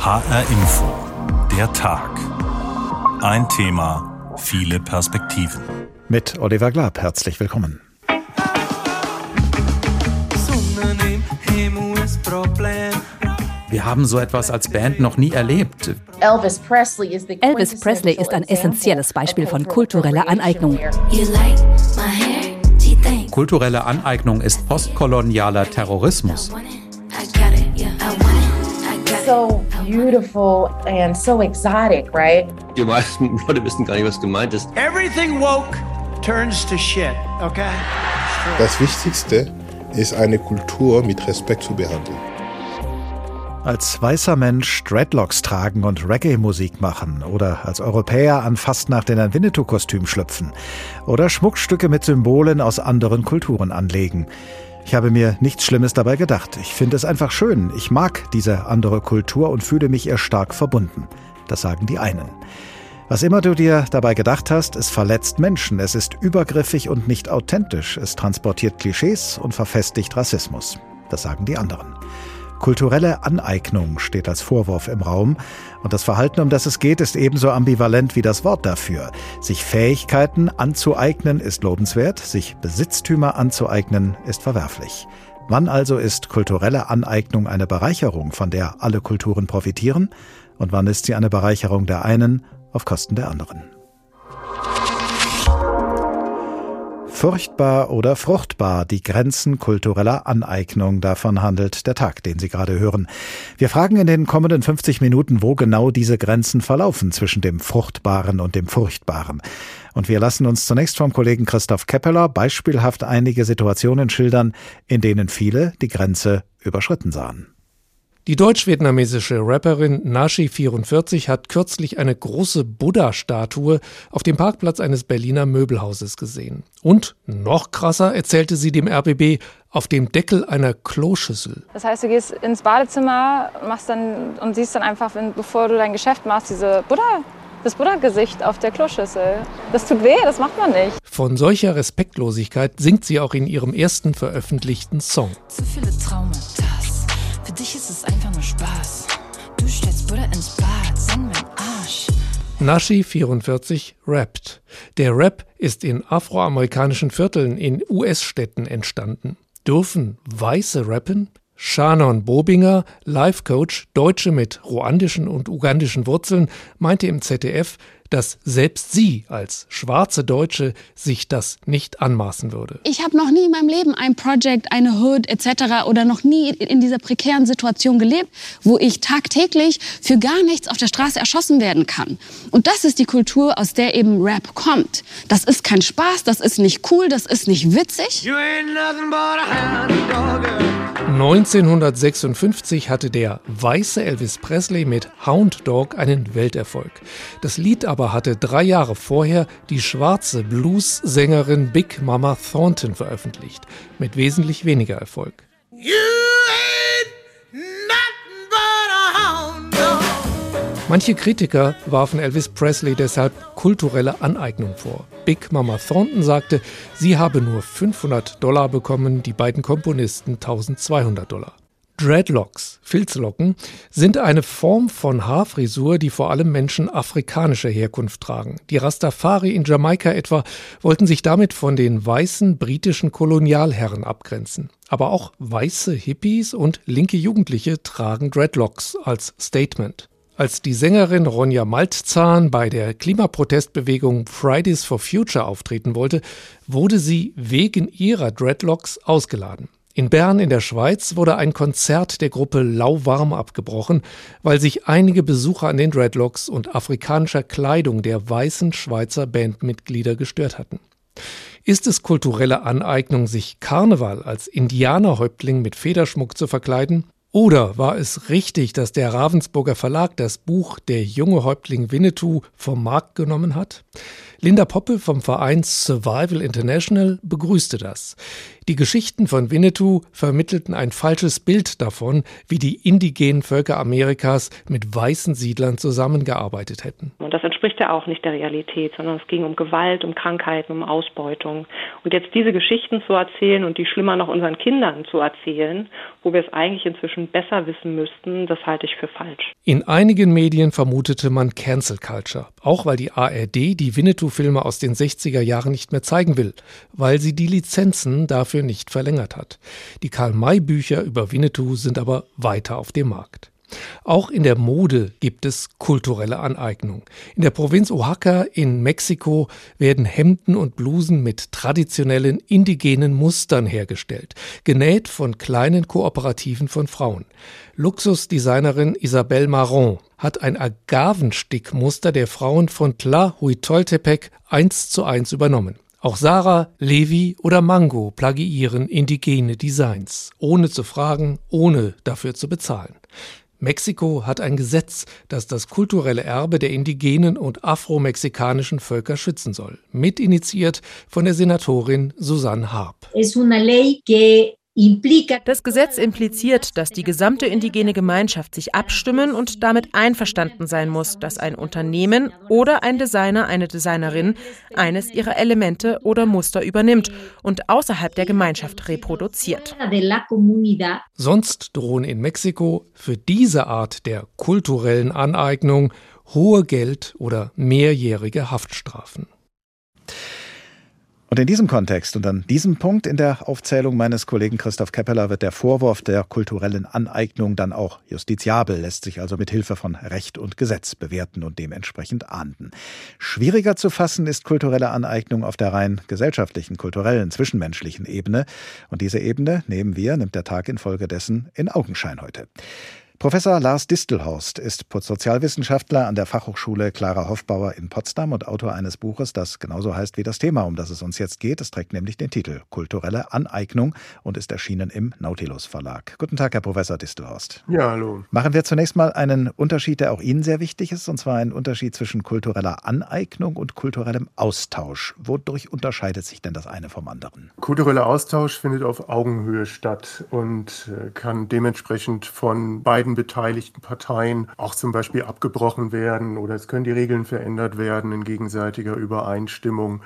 HR Info. Der Tag. Ein Thema, viele Perspektiven. Mit Oliver Glab, herzlich willkommen. Wir haben so etwas als Band noch nie erlebt. Elvis Presley ist ein essentielles Beispiel von kultureller Aneignung. Kulturelle Aneignung ist postkolonialer Terrorismus. So beautiful and so exotic, right? Die meisten Leute wissen gar nicht, was gemeint ist. Everything woke turns to shit, okay? Das Wichtigste ist eine Kultur mit Respekt zu behandeln. Als weißer Mensch Dreadlocks tragen und Reggae-Musik machen oder als Europäer an Fastnacht in ein Winnetou-Kostüm schlüpfen oder Schmuckstücke mit Symbolen aus anderen Kulturen anlegen. Ich habe mir nichts Schlimmes dabei gedacht. Ich finde es einfach schön. Ich mag diese andere Kultur und fühle mich ihr stark verbunden. Das sagen die einen. Was immer du dir dabei gedacht hast, es verletzt Menschen, es ist übergriffig und nicht authentisch, es transportiert Klischees und verfestigt Rassismus. Das sagen die anderen. Kulturelle Aneignung steht als Vorwurf im Raum und das Verhalten, um das es geht, ist ebenso ambivalent wie das Wort dafür. Sich Fähigkeiten anzueignen ist lobenswert, sich Besitztümer anzueignen ist verwerflich. Wann also ist kulturelle Aneignung eine Bereicherung, von der alle Kulturen profitieren, und wann ist sie eine Bereicherung der einen auf Kosten der anderen? Furchtbar oder fruchtbar, die Grenzen kultureller Aneignung. Davon handelt der Tag, den Sie gerade hören. Wir fragen in den kommenden 50 Minuten, wo genau diese Grenzen verlaufen zwischen dem Fruchtbaren und dem Furchtbaren. Und wir lassen uns zunächst vom Kollegen Christoph Keppeler beispielhaft einige Situationen schildern, in denen viele die Grenze überschritten sahen. Die deutsch-vietnamesische Rapperin Nashi44 hat kürzlich eine große Buddha-Statue auf dem Parkplatz eines Berliner Möbelhauses gesehen. Und noch krasser erzählte sie dem RBB auf dem Deckel einer Kloschüssel. Das heißt, du gehst ins Badezimmer machst dann, und siehst dann einfach, wenn, bevor du dein Geschäft machst, diese Buddha das Buddha-Gesicht auf der Kloschüssel. Das tut weh, das macht man nicht. Von solcher Respektlosigkeit singt sie auch in ihrem ersten veröffentlichten Song. Zu viele Traumata dich ist es einfach nur Spaß. Du stellst Buddha ins Bad, sing mein Arsch. Nashi 44 rappt. Der Rap ist in afroamerikanischen Vierteln in US-Städten entstanden. Dürfen Weiße rappen? Shannon Bobinger, Life Coach, Deutsche mit ruandischen und ugandischen Wurzeln, meinte im ZDF, dass selbst sie als schwarze Deutsche sich das nicht anmaßen würde. Ich habe noch nie in meinem Leben ein Project, eine Hood etc. oder noch nie in dieser prekären Situation gelebt, wo ich tagtäglich für gar nichts auf der Straße erschossen werden kann. Und das ist die Kultur, aus der eben Rap kommt. Das ist kein Spaß, das ist nicht cool, das ist nicht witzig. 1956 hatte der weiße Elvis Presley mit Hound Dog einen Welterfolg. Das Lied aber hatte drei Jahre vorher die schwarze Blues-Sängerin Big Mama Thornton veröffentlicht, mit wesentlich weniger Erfolg. Manche Kritiker warfen Elvis Presley deshalb kulturelle Aneignung vor. Big Mama Thornton sagte, sie habe nur 500 Dollar bekommen, die beiden Komponisten 1200 Dollar. Dreadlocks, Filzlocken, sind eine Form von Haarfrisur, die vor allem Menschen afrikanischer Herkunft tragen. Die Rastafari in Jamaika etwa wollten sich damit von den weißen britischen Kolonialherren abgrenzen. Aber auch weiße Hippies und linke Jugendliche tragen Dreadlocks als Statement. Als die Sängerin Ronja Maltzahn bei der Klimaprotestbewegung Fridays for Future auftreten wollte, wurde sie wegen ihrer Dreadlocks ausgeladen. In Bern in der Schweiz wurde ein Konzert der Gruppe Lauwarm abgebrochen, weil sich einige Besucher an den Dreadlocks und afrikanischer Kleidung der weißen Schweizer Bandmitglieder gestört hatten. Ist es kulturelle Aneignung, sich Karneval als Indianerhäuptling mit Federschmuck zu verkleiden? Oder war es richtig, dass der Ravensburger Verlag das Buch Der junge Häuptling Winnetou vom Markt genommen hat? Linda Poppe vom Verein Survival International begrüßte das. Die Geschichten von Winnetou vermittelten ein falsches Bild davon, wie die indigenen Völker Amerikas mit weißen Siedlern zusammengearbeitet hätten. Und das entspricht ja auch nicht der Realität, sondern es ging um Gewalt, um Krankheiten, um Ausbeutung. Und jetzt diese Geschichten zu erzählen und die schlimmer noch unseren Kindern zu erzählen, wo wir es eigentlich inzwischen besser wissen müssten, das halte ich für falsch. In einigen Medien vermutete man Cancel Culture, auch weil die ARD die Winnetou-Filme aus den 60er Jahren nicht mehr zeigen will, weil sie die Lizenzen dafür nicht verlängert hat. Die Karl-May-Bücher über Winnetou sind aber weiter auf dem Markt. Auch in der Mode gibt es kulturelle Aneignung. In der Provinz Oaxaca in Mexiko werden Hemden und Blusen mit traditionellen indigenen Mustern hergestellt, genäht von kleinen Kooperativen von Frauen. Luxusdesignerin Isabelle Marron hat ein Agavenstickmuster der Frauen von Tlahuitoltepec eins zu eins übernommen. Auch Sarah, Levi oder Mango plagiieren indigene Designs, ohne zu fragen, ohne dafür zu bezahlen. Mexiko hat ein Gesetz, das das kulturelle Erbe der indigenen und afromexikanischen Völker schützen soll, mitinitiiert von der Senatorin Susanne Harp. Das Gesetz impliziert, dass die gesamte indigene Gemeinschaft sich abstimmen und damit einverstanden sein muss, dass ein Unternehmen oder ein Designer, eine Designerin eines ihrer Elemente oder Muster übernimmt und außerhalb der Gemeinschaft reproduziert. Sonst drohen in Mexiko für diese Art der kulturellen Aneignung hohe Geld- oder mehrjährige Haftstrafen. Und in diesem Kontext und an diesem Punkt in der Aufzählung meines Kollegen Christoph Keppeler wird der Vorwurf der kulturellen Aneignung dann auch justiziabel, lässt sich also mit Hilfe von Recht und Gesetz bewerten und dementsprechend ahnden. Schwieriger zu fassen ist kulturelle Aneignung auf der rein gesellschaftlichen, kulturellen, zwischenmenschlichen Ebene. Und diese Ebene nehmen wir, nimmt der Tag infolgedessen in Augenschein heute. Professor Lars Distelhorst ist Sozialwissenschaftler an der Fachhochschule Clara Hofbauer in Potsdam und Autor eines Buches, das genauso heißt wie das Thema, um das es uns jetzt geht. Es trägt nämlich den Titel Kulturelle Aneignung und ist erschienen im Nautilus Verlag. Guten Tag, Herr Professor Distelhorst. Ja, hallo. Machen wir zunächst mal einen Unterschied, der auch Ihnen sehr wichtig ist, und zwar einen Unterschied zwischen kultureller Aneignung und kulturellem Austausch. Wodurch unterscheidet sich denn das eine vom anderen? Kultureller Austausch findet auf Augenhöhe statt und äh, kann dementsprechend von beiden beiden beteiligten Parteien auch zum Beispiel abgebrochen werden oder es können die Regeln verändert werden in gegenseitiger Übereinstimmung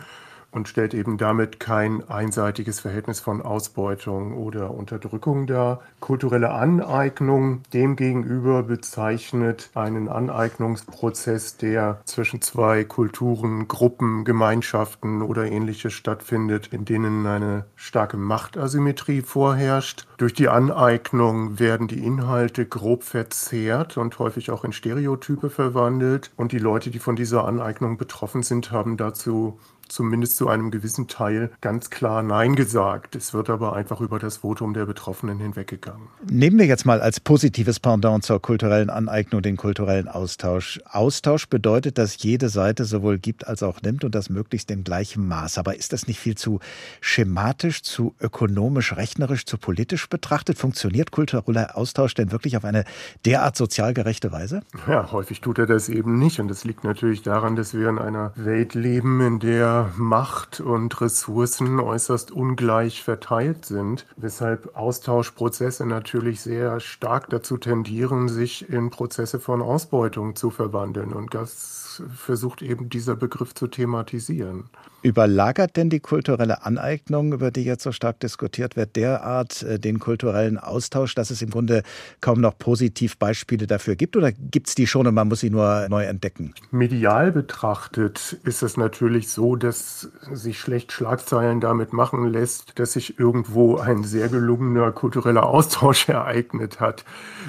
und stellt eben damit kein einseitiges Verhältnis von Ausbeutung oder Unterdrückung dar. Kulturelle Aneignung demgegenüber bezeichnet einen Aneignungsprozess, der zwischen zwei Kulturen, Gruppen, Gemeinschaften oder ähnliches stattfindet, in denen eine starke Machtasymmetrie vorherrscht. Durch die Aneignung werden die Inhalte grob verzehrt und häufig auch in Stereotype verwandelt und die Leute, die von dieser Aneignung betroffen sind, haben dazu zumindest zu einem gewissen Teil ganz klar Nein gesagt. Es wird aber einfach über das Votum der Betroffenen hinweggegangen. Nehmen wir jetzt mal als positives Pendant zur kulturellen Aneignung den kulturellen Austausch. Austausch bedeutet, dass jede Seite sowohl gibt als auch nimmt und das möglichst in gleichem Maß. Aber ist das nicht viel zu schematisch, zu ökonomisch, rechnerisch, zu politisch betrachtet? Funktioniert kultureller Austausch denn wirklich auf eine derart sozial gerechte Weise? Ja, häufig tut er das eben nicht. Und das liegt natürlich daran, dass wir in einer Welt leben, in der Macht und Ressourcen äußerst ungleich verteilt sind, weshalb Austauschprozesse natürlich sehr stark dazu tendieren, sich in Prozesse von Ausbeutung zu verwandeln. Und das versucht eben dieser Begriff zu thematisieren. Überlagert denn die kulturelle Aneignung, über die jetzt so stark diskutiert wird, derart äh, den kulturellen Austausch, dass es im Grunde kaum noch positiv Beispiele dafür gibt? Oder gibt es die schon und man muss sie nur neu entdecken? Medial betrachtet ist es natürlich so, dass sich schlecht Schlagzeilen damit machen lässt, dass sich irgendwo ein sehr gelungener kultureller Austausch ereignet hat.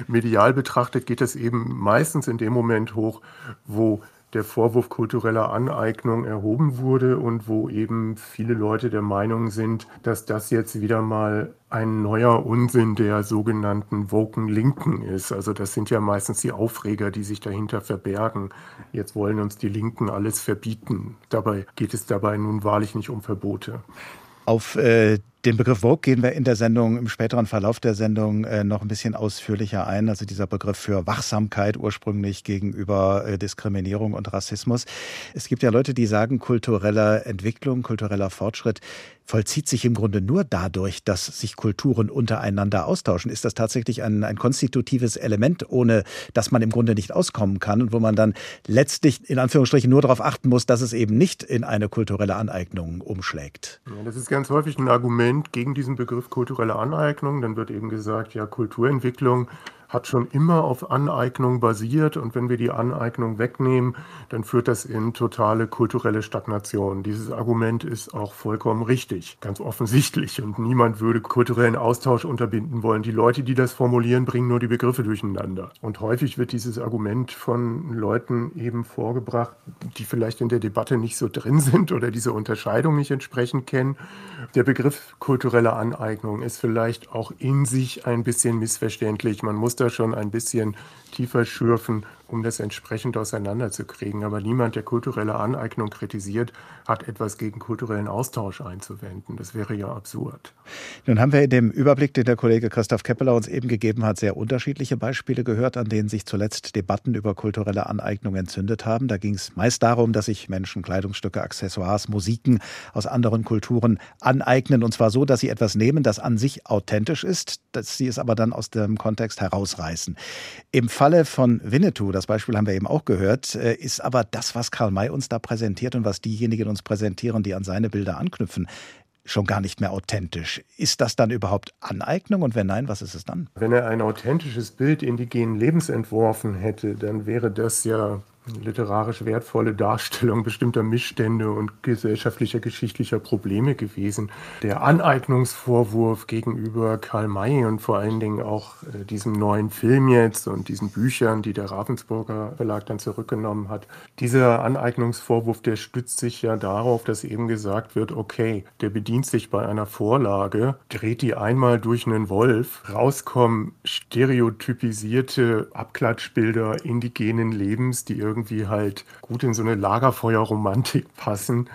Medial betrachtet geht es eben meistens in dem Moment hoch, wo der Vorwurf kultureller Aneignung erhoben wurde und wo eben viele Leute der Meinung sind, dass das jetzt wieder mal ein neuer Unsinn der sogenannten woken Linken ist. Also das sind ja meistens die Aufreger, die sich dahinter verbergen. Jetzt wollen uns die Linken alles verbieten. Dabei geht es dabei nun wahrlich nicht um Verbote. Auf äh, den Begriff Vogue gehen wir in der Sendung, im späteren Verlauf der Sendung äh, noch ein bisschen ausführlicher ein. Also dieser Begriff für Wachsamkeit ursprünglich gegenüber äh, Diskriminierung und Rassismus. Es gibt ja Leute, die sagen, kulturelle Entwicklung, kultureller Fortschritt vollzieht sich im Grunde nur dadurch, dass sich Kulturen untereinander austauschen. Ist das tatsächlich ein, ein konstitutives Element, ohne dass man im Grunde nicht auskommen kann und wo man dann letztlich in Anführungsstrichen nur darauf achten muss, dass es eben nicht in eine kulturelle Aneignung umschlägt? Ja, das ist ganz häufig ein Argument gegen diesen Begriff kulturelle Aneignung. Dann wird eben gesagt, ja, Kulturentwicklung hat schon immer auf Aneignung basiert und wenn wir die Aneignung wegnehmen, dann führt das in totale kulturelle Stagnation. Dieses Argument ist auch vollkommen richtig, ganz offensichtlich und niemand würde kulturellen Austausch unterbinden wollen. Die Leute, die das formulieren, bringen nur die Begriffe durcheinander. Und häufig wird dieses Argument von Leuten eben vorgebracht, die vielleicht in der Debatte nicht so drin sind oder diese Unterscheidung nicht entsprechend kennen. Der Begriff kulturelle Aneignung ist vielleicht auch in sich ein bisschen missverständlich. Man muss da schon ein bisschen tiefer schürfen, um das entsprechend auseinanderzukriegen. Aber niemand, der kulturelle Aneignung kritisiert, hat etwas gegen kulturellen Austausch einzuwenden. Das wäre ja absurd. Nun haben wir in dem Überblick, den der Kollege Christoph Keppeler uns eben gegeben hat, sehr unterschiedliche Beispiele gehört, an denen sich zuletzt Debatten über kulturelle Aneignung entzündet haben. Da ging es meist darum, dass sich Menschen Kleidungsstücke, Accessoires, Musiken aus anderen Kulturen aneignen. Und zwar so, dass sie etwas nehmen, das an sich authentisch ist, dass sie es aber dann aus dem Kontext herausreißen. Im Falle von Winnetou, das Beispiel haben wir eben auch gehört, äh, ist aber das, was Karl May uns da präsentiert und was diejenigen uns präsentieren, die an seine Bilder anknüpfen, schon gar nicht mehr authentisch. Ist das dann überhaupt Aneignung und wenn nein, was ist es dann? Wenn er ein authentisches Bild indigenen Lebens entworfen hätte, dann wäre das ja literarisch wertvolle Darstellung bestimmter Missstände und gesellschaftlicher, geschichtlicher Probleme gewesen. Der Aneignungsvorwurf gegenüber Karl May und vor allen Dingen auch äh, diesem neuen Film jetzt und diesen Büchern, die der Ravensburger Verlag dann zurückgenommen hat, dieser Aneignungsvorwurf, der stützt sich ja darauf, dass eben gesagt wird, okay, der bedient sich bei einer Vorlage, dreht die einmal durch einen Wolf, rauskommen stereotypisierte Abklatschbilder indigenen Lebens, die irgendwie irgendwie halt gut in so eine Lagerfeuerromantik passen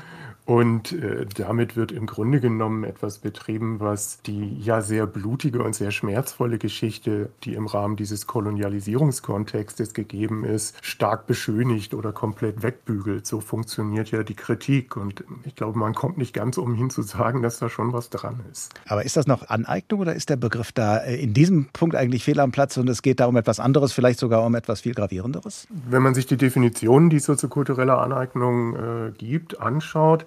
und äh, damit wird im Grunde genommen etwas betrieben, was die ja sehr blutige und sehr schmerzvolle Geschichte, die im Rahmen dieses Kolonialisierungskontextes gegeben ist, stark beschönigt oder komplett wegbügelt. So funktioniert ja die Kritik. Und ich glaube, man kommt nicht ganz umhin zu sagen, dass da schon was dran ist. Aber ist das noch Aneignung oder ist der Begriff da äh, in diesem Punkt eigentlich fehl am Platz und es geht da um etwas anderes, vielleicht sogar um etwas viel gravierenderes? Wenn man sich die Definitionen, die es soziokulturelle Aneignung äh, gibt, anschaut,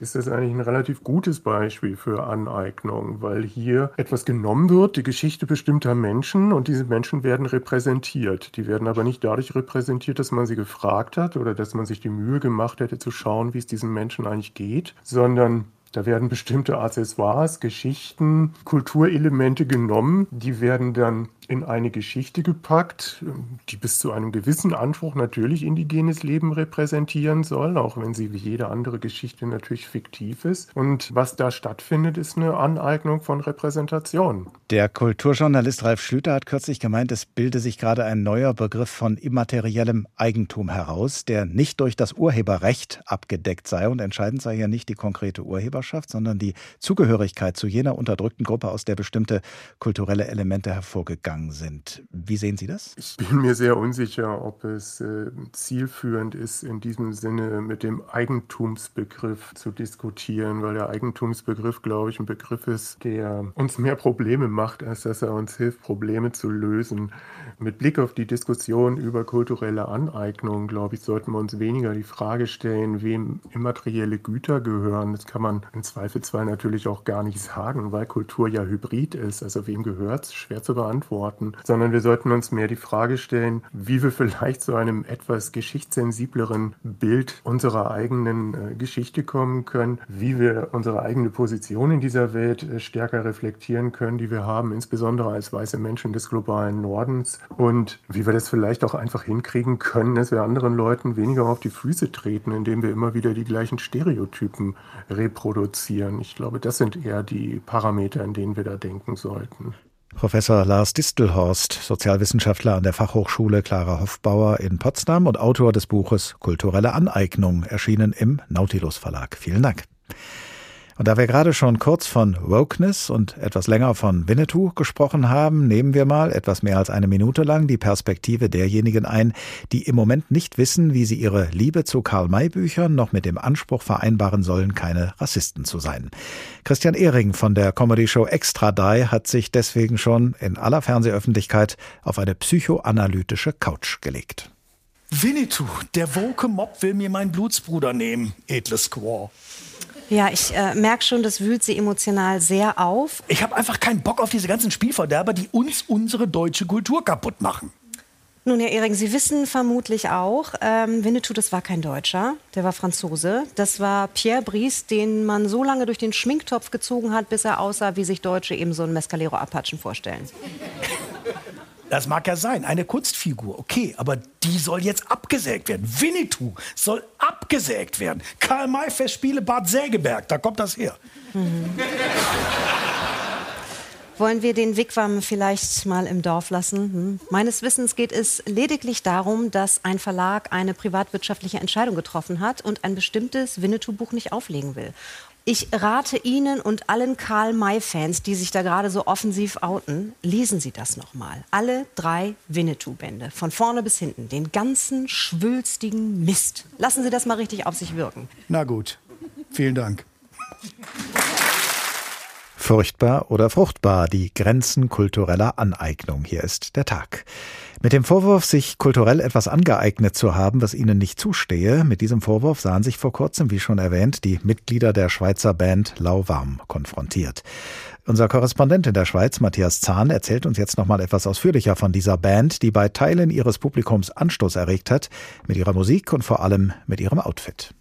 ist das eigentlich ein relativ gutes Beispiel für Aneignung, weil hier etwas genommen wird, die Geschichte bestimmter Menschen und diese Menschen werden repräsentiert. Die werden aber nicht dadurch repräsentiert, dass man sie gefragt hat oder dass man sich die Mühe gemacht hätte zu schauen, wie es diesen Menschen eigentlich geht, sondern da werden bestimmte Accessoires, Geschichten, Kulturelemente genommen, die werden dann in eine Geschichte gepackt, die bis zu einem gewissen Anspruch natürlich indigenes Leben repräsentieren soll, auch wenn sie wie jede andere Geschichte natürlich fiktiv ist. Und was da stattfindet, ist eine Aneignung von Repräsentation. Der Kulturjournalist Ralf Schlüter hat kürzlich gemeint, es bilde sich gerade ein neuer Begriff von immateriellem Eigentum heraus, der nicht durch das Urheberrecht abgedeckt sei. Und entscheidend sei ja nicht die konkrete Urheberschaft, sondern die Zugehörigkeit zu jener unterdrückten Gruppe, aus der bestimmte kulturelle Elemente hervorgegangen gegangen sind. Wie sehen Sie das? Ich bin mir sehr unsicher, ob es äh, zielführend ist, in diesem Sinne mit dem Eigentumsbegriff zu diskutieren, weil der Eigentumsbegriff, glaube ich, ein Begriff ist, der uns mehr Probleme macht, als dass er uns hilft, Probleme zu lösen. Mit Blick auf die Diskussion über kulturelle Aneignung, glaube ich, sollten wir uns weniger die Frage stellen, wem immaterielle Güter gehören. Das kann man im Zweifelsfall natürlich auch gar nicht sagen, weil Kultur ja hybrid ist. Also wem gehört es? Schwer zu beantworten beantworten, sondern wir sollten uns mehr die Frage stellen, wie wir vielleicht zu einem etwas geschichtssensibleren Bild unserer eigenen äh, Geschichte kommen können, wie wir unsere eigene Position in dieser Welt äh, stärker reflektieren können, die wir haben, insbesondere als weiße Menschen des globalen Nordens und wie wir das vielleicht auch einfach hinkriegen können, dass wir anderen Leuten weniger auf die Füße treten, indem wir immer wieder die gleichen Stereotypen reproduzieren. Ich glaube, das sind eher die Parameter, in denen wir da denken sollten. Professor Lars Distelhorst, Sozialwissenschaftler an der Fachhochschule Clara Hofbauer in Potsdam und Autor des Buches Kulturelle Aneignung, erschienen im Nautilus Verlag. Vielen Dank. Und da wir gerade schon kurz von Wokeness und etwas länger von Winnetou gesprochen haben, nehmen wir mal etwas mehr als eine Minute lang die Perspektive derjenigen ein, die im Moment nicht wissen, wie sie ihre Liebe zu Karl-May-Büchern noch mit dem Anspruch vereinbaren sollen, keine Rassisten zu sein. Christian Ehring von der Comedy-Show Extra Die hat sich deswegen schon in aller Fernsehöffentlichkeit auf eine psychoanalytische Couch gelegt. Winnetou, der woke Mob will mir meinen Blutsbruder nehmen, edles Squaw. Ja, ich äh, merke schon, das wühlt sie emotional sehr auf. Ich habe einfach keinen Bock auf diese ganzen Spielverderber, die uns unsere deutsche Kultur kaputt machen. Nun, Herr Ehring, Sie wissen vermutlich auch, ähm, Winnetou, das war kein Deutscher, der war Franzose. Das war Pierre Brice, den man so lange durch den Schminktopf gezogen hat, bis er aussah, wie sich Deutsche eben so einen Mescalero-Apachen vorstellen. Das mag ja sein, eine Kunstfigur, okay, aber die soll jetzt abgesägt werden. Winnetou soll abgesägt werden. Karl-May-Festspiele Bad Sägeberg, da kommt das her. Mhm. Wollen wir den Wigwam vielleicht mal im Dorf lassen? Hm? Meines Wissens geht es lediglich darum, dass ein Verlag eine privatwirtschaftliche Entscheidung getroffen hat und ein bestimmtes Winnetou-Buch nicht auflegen will. Ich rate Ihnen und allen Karl-May-Fans, die sich da gerade so offensiv outen, lesen Sie das nochmal. Alle drei Winnetou-Bände, von vorne bis hinten, den ganzen schwülstigen Mist. Lassen Sie das mal richtig auf sich wirken. Na gut, vielen Dank. Furchtbar oder fruchtbar, die Grenzen kultureller Aneignung. Hier ist der Tag. Mit dem Vorwurf, sich kulturell etwas angeeignet zu haben, was ihnen nicht zustehe, mit diesem Vorwurf sahen sich vor kurzem, wie schon erwähnt, die Mitglieder der Schweizer Band Lauwarm konfrontiert. Unser Korrespondent in der Schweiz, Matthias Zahn, erzählt uns jetzt nochmal etwas ausführlicher von dieser Band, die bei Teilen ihres Publikums Anstoß erregt hat, mit ihrer Musik und vor allem mit ihrem Outfit.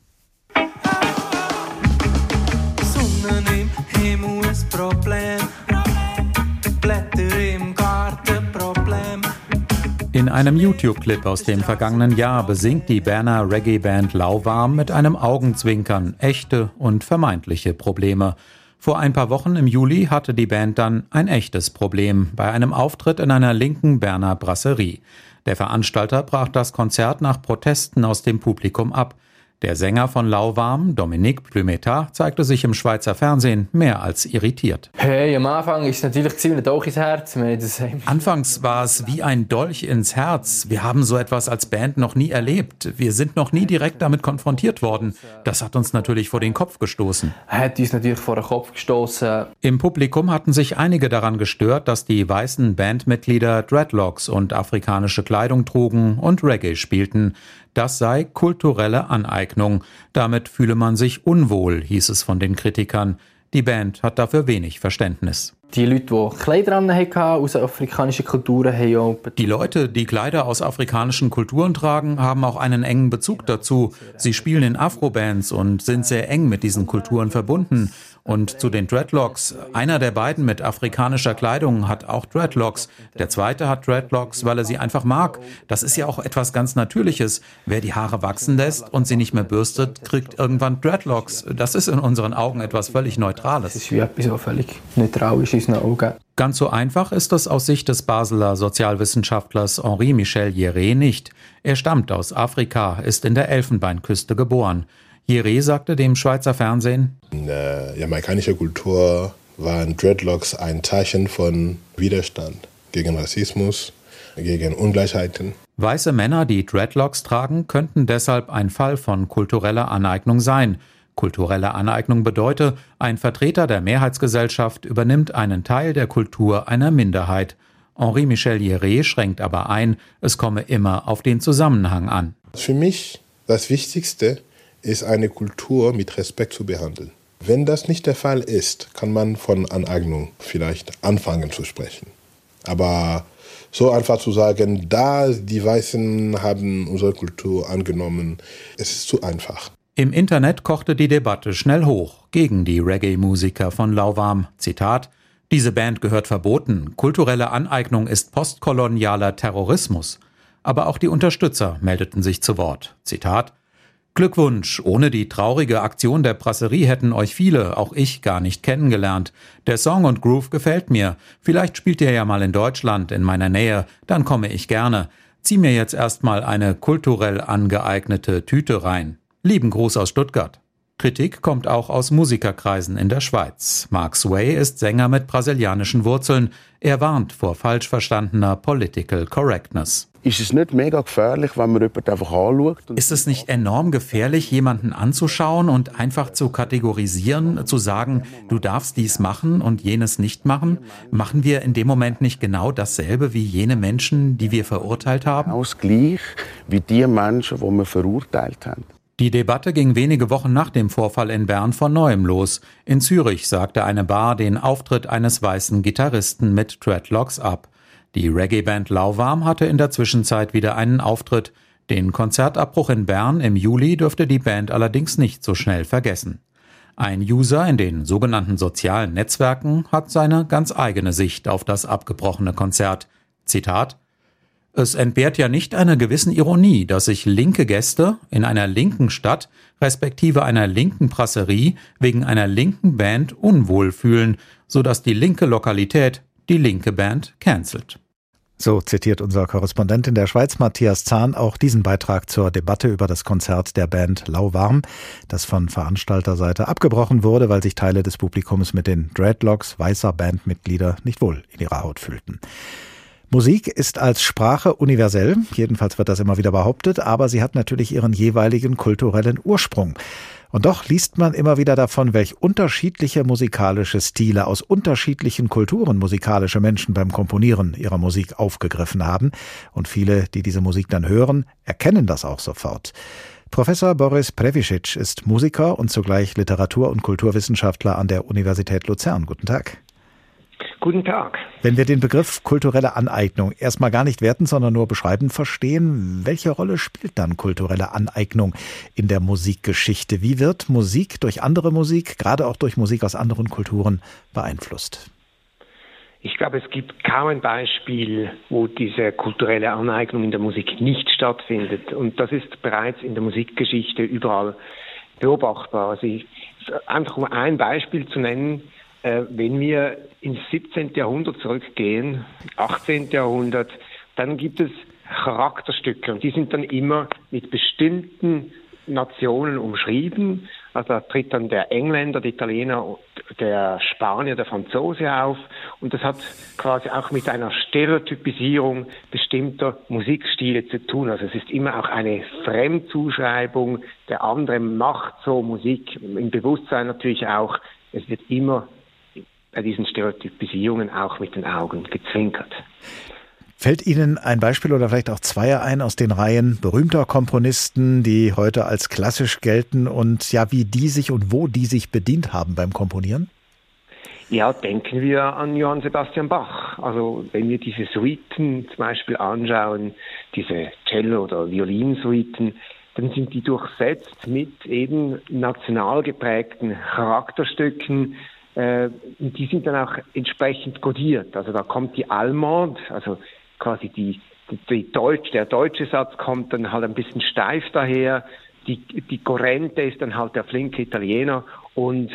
In einem YouTube-Clip aus dem vergangenen Jahr besingt die Berner Reggae-Band Lauwarm mit einem Augenzwinkern echte und vermeintliche Probleme. Vor ein paar Wochen im Juli hatte die Band dann ein echtes Problem bei einem Auftritt in einer linken Berner Brasserie. Der Veranstalter brach das Konzert nach Protesten aus dem Publikum ab. Der Sänger von Lauwarm, Dominique Plumetat, zeigte sich im Schweizer Fernsehen mehr als irritiert. Hey, am Anfang ist natürlich ziemlich Dolch ins Herz. Anfangs war es wie ein Dolch ins Herz. Wir haben so etwas als Band noch nie erlebt. Wir sind noch nie direkt damit konfrontiert worden. Das hat uns natürlich vor den Kopf gestoßen. Hat uns natürlich vor den Kopf gestoßen. Im Publikum hatten sich einige daran gestört, dass die weißen Bandmitglieder Dreadlocks und afrikanische Kleidung trugen und Reggae spielten. Das sei kulturelle Aneignung. Damit fühle man sich unwohl, hieß es von den Kritikern. Die Band hat dafür wenig Verständnis. Die Leute, die Kleider an hatten, aus afrikanischen Kulturen, haben auch... Die Leute, die Kleider aus afrikanischen Kulturen tragen, haben auch einen engen Bezug dazu. Sie spielen in Afrobands und sind sehr eng mit diesen Kulturen verbunden. Und zu den Dreadlocks. Einer der beiden mit afrikanischer Kleidung hat auch Dreadlocks. Der zweite hat Dreadlocks, weil er sie einfach mag. Das ist ja auch etwas ganz Natürliches. Wer die Haare wachsen lässt und sie nicht mehr bürstet, kriegt irgendwann Dreadlocks. Das ist in unseren Augen etwas völlig Neutrales. Das ist wie etwas, was völlig neutral ist unseren Augen. Ganz so einfach ist es aus Sicht des Basler Sozialwissenschaftlers Henri Michel Jeré nicht. Er stammt aus Afrika, ist in der Elfenbeinküste geboren. Jere sagte dem Schweizer Fernsehen, In der jamaikanischen Kultur waren Dreadlocks ein Zeichen von Widerstand gegen Rassismus, gegen Ungleichheiten. Weiße Männer, die Dreadlocks tragen, könnten deshalb ein Fall von kultureller Aneignung sein. Kulturelle Aneignung bedeutet, ein Vertreter der Mehrheitsgesellschaft übernimmt einen Teil der Kultur einer Minderheit. Henri Michel Jere schränkt aber ein, es komme immer auf den Zusammenhang an. Für mich das Wichtigste ist eine Kultur mit Respekt zu behandeln. Wenn das nicht der Fall ist, kann man von Aneignung vielleicht anfangen zu sprechen. Aber so einfach zu sagen, da die Weißen haben unsere Kultur angenommen, es ist zu einfach. Im Internet kochte die Debatte schnell hoch gegen die Reggae-Musiker von Lauwarm. Zitat: Diese Band gehört verboten. Kulturelle Aneignung ist postkolonialer Terrorismus. Aber auch die Unterstützer meldeten sich zu Wort. Zitat: Glückwunsch, ohne die traurige Aktion der Brasserie hätten euch viele, auch ich, gar nicht kennengelernt. Der Song und Groove gefällt mir. Vielleicht spielt ihr ja mal in Deutschland, in meiner Nähe, dann komme ich gerne. Zieh mir jetzt erstmal eine kulturell angeeignete Tüte rein. Lieben Gruß aus Stuttgart. Kritik kommt auch aus Musikerkreisen in der Schweiz. Mark Sway ist Sänger mit brasilianischen Wurzeln. Er warnt vor falsch verstandener Political Correctness. Ist es nicht mega gefährlich, wenn man jemanden einfach anschaut? Ist es nicht enorm gefährlich, jemanden anzuschauen und einfach zu kategorisieren, zu sagen, du darfst dies machen und jenes nicht machen? Machen wir in dem Moment nicht genau dasselbe wie jene Menschen, die wir verurteilt haben? Ausgleich wie die Menschen, die wir verurteilt haben. Die Debatte ging wenige Wochen nach dem Vorfall in Bern von neuem los. In Zürich sagte eine Bar den Auftritt eines weißen Gitarristen mit Dreadlocks ab. Die Reggae-Band Lauwarm hatte in der Zwischenzeit wieder einen Auftritt. Den Konzertabbruch in Bern im Juli dürfte die Band allerdings nicht so schnell vergessen. Ein User in den sogenannten sozialen Netzwerken hat seine ganz eigene Sicht auf das abgebrochene Konzert. Zitat es entbehrt ja nicht einer gewissen Ironie, dass sich linke Gäste in einer linken Stadt respektive einer linken Brasserie wegen einer linken Band unwohl fühlen, so dass die linke Lokalität die linke Band cancelt. So zitiert unser Korrespondent in der Schweiz, Matthias Zahn, auch diesen Beitrag zur Debatte über das Konzert der Band Lauwarm, das von Veranstalterseite abgebrochen wurde, weil sich Teile des Publikums mit den Dreadlocks weißer Bandmitglieder nicht wohl in ihrer Haut fühlten. Musik ist als Sprache universell, jedenfalls wird das immer wieder behauptet, aber sie hat natürlich ihren jeweiligen kulturellen Ursprung. Und doch liest man immer wieder davon, welch unterschiedliche musikalische Stile aus unterschiedlichen Kulturen musikalische Menschen beim Komponieren ihrer Musik aufgegriffen haben. Und viele, die diese Musik dann hören, erkennen das auch sofort. Professor Boris Previcic ist Musiker und zugleich Literatur- und Kulturwissenschaftler an der Universität Luzern. Guten Tag. Guten Tag. Wenn wir den Begriff kulturelle Aneignung erstmal gar nicht werten, sondern nur beschreiben verstehen, welche Rolle spielt dann kulturelle Aneignung in der Musikgeschichte? Wie wird Musik durch andere Musik, gerade auch durch Musik aus anderen Kulturen, beeinflusst? Ich glaube, es gibt kaum ein Beispiel, wo diese kulturelle Aneignung in der Musik nicht stattfindet. Und das ist bereits in der Musikgeschichte überall beobachtbar. Also ich, einfach um ein Beispiel zu nennen, wenn wir ins 17. Jahrhundert zurückgehen, 18. Jahrhundert, dann gibt es Charakterstücke und die sind dann immer mit bestimmten Nationen umschrieben. Also da tritt dann der Engländer, der Italiener, der Spanier, der Franzose auf. Und das hat quasi auch mit einer Stereotypisierung bestimmter Musikstile zu tun. Also es ist immer auch eine Fremdzuschreibung. Der andere macht so Musik. Im Bewusstsein natürlich auch. Es wird immer bei diesen Stereotypisierungen auch mit den Augen gezwinkert. Fällt Ihnen ein Beispiel oder vielleicht auch Zweier ein aus den Reihen berühmter Komponisten, die heute als klassisch gelten und ja, wie die sich und wo die sich bedient haben beim Komponieren? Ja, denken wir an Johann Sebastian Bach. Also wenn wir diese Suiten zum Beispiel anschauen, diese Cello- oder Violinsuiten, dann sind die durchsetzt mit eben national geprägten Charakterstücken, äh, die sind dann auch entsprechend kodiert. Also da kommt die Allemande, also quasi die, die Deutsch, der deutsche Satz kommt dann halt ein bisschen steif daher, die, die Corrente ist dann halt der flinke Italiener und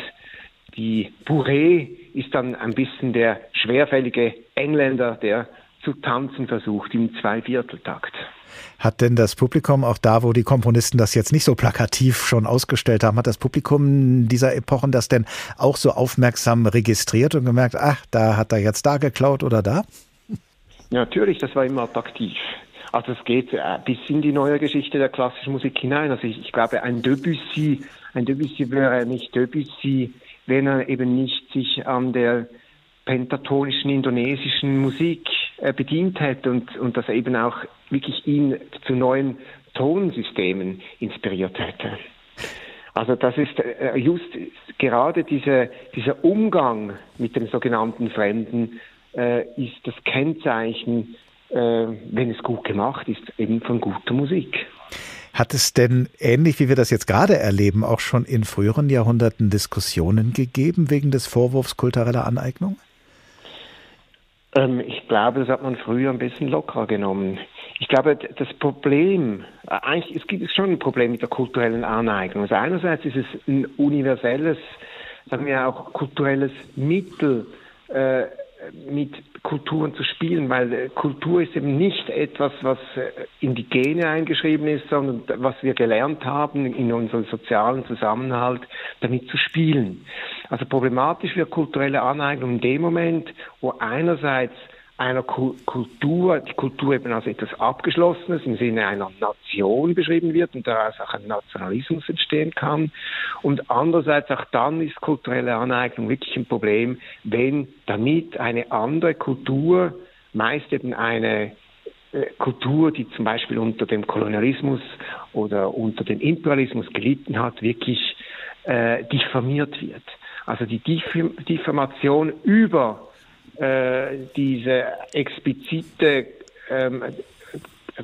die Bourrée ist dann ein bisschen der schwerfällige Engländer, der zu tanzen versucht im Zweivierteltakt. Hat denn das Publikum, auch da, wo die Komponisten das jetzt nicht so plakativ schon ausgestellt haben, hat das Publikum dieser Epochen das denn auch so aufmerksam registriert und gemerkt, ach, da hat er jetzt da geklaut oder da? Ja, natürlich, das war immer attraktiv. Also es geht äh, bis in die neue Geschichte der klassischen Musik hinein. Also ich, ich glaube, ein Debussy, ein Debussy wäre nicht Debussy, wenn er eben nicht sich an der pentatonischen indonesischen Musik bedient hätte und, und dass er eben auch wirklich ihn zu neuen Tonsystemen inspiriert hätte. Also das ist äh, just gerade diese, dieser Umgang mit dem sogenannten Fremden äh, ist das Kennzeichen, äh, wenn es gut gemacht ist, eben von guter Musik. Hat es denn ähnlich wie wir das jetzt gerade erleben, auch schon in früheren Jahrhunderten Diskussionen gegeben wegen des Vorwurfs kultureller Aneignung? Ähm, ich glaube, das hat man früher ein bisschen lockerer genommen. Ich glaube, das Problem, äh, eigentlich, es gibt schon ein Problem mit der kulturellen Aneignung. Also einerseits ist es ein universelles, sagen wir auch kulturelles Mittel, äh, mit Kulturen zu spielen, weil äh, Kultur ist eben nicht etwas, was äh, in die Gene eingeschrieben ist, sondern was wir gelernt haben in unserem sozialen Zusammenhalt, damit zu spielen. Also problematisch wird kulturelle Aneignung in dem Moment, wo einerseits einer Kultur, die Kultur eben als etwas Abgeschlossenes im Sinne einer Nation beschrieben wird und daraus auch ein Nationalismus entstehen kann. Und andererseits auch dann ist kulturelle Aneignung wirklich ein Problem, wenn damit eine andere Kultur, meist eben eine äh, Kultur, die zum Beispiel unter dem Kolonialismus oder unter dem Imperialismus gelitten hat, wirklich äh, diffamiert wird. Also die Diffamation über äh, diese explizite, ähm,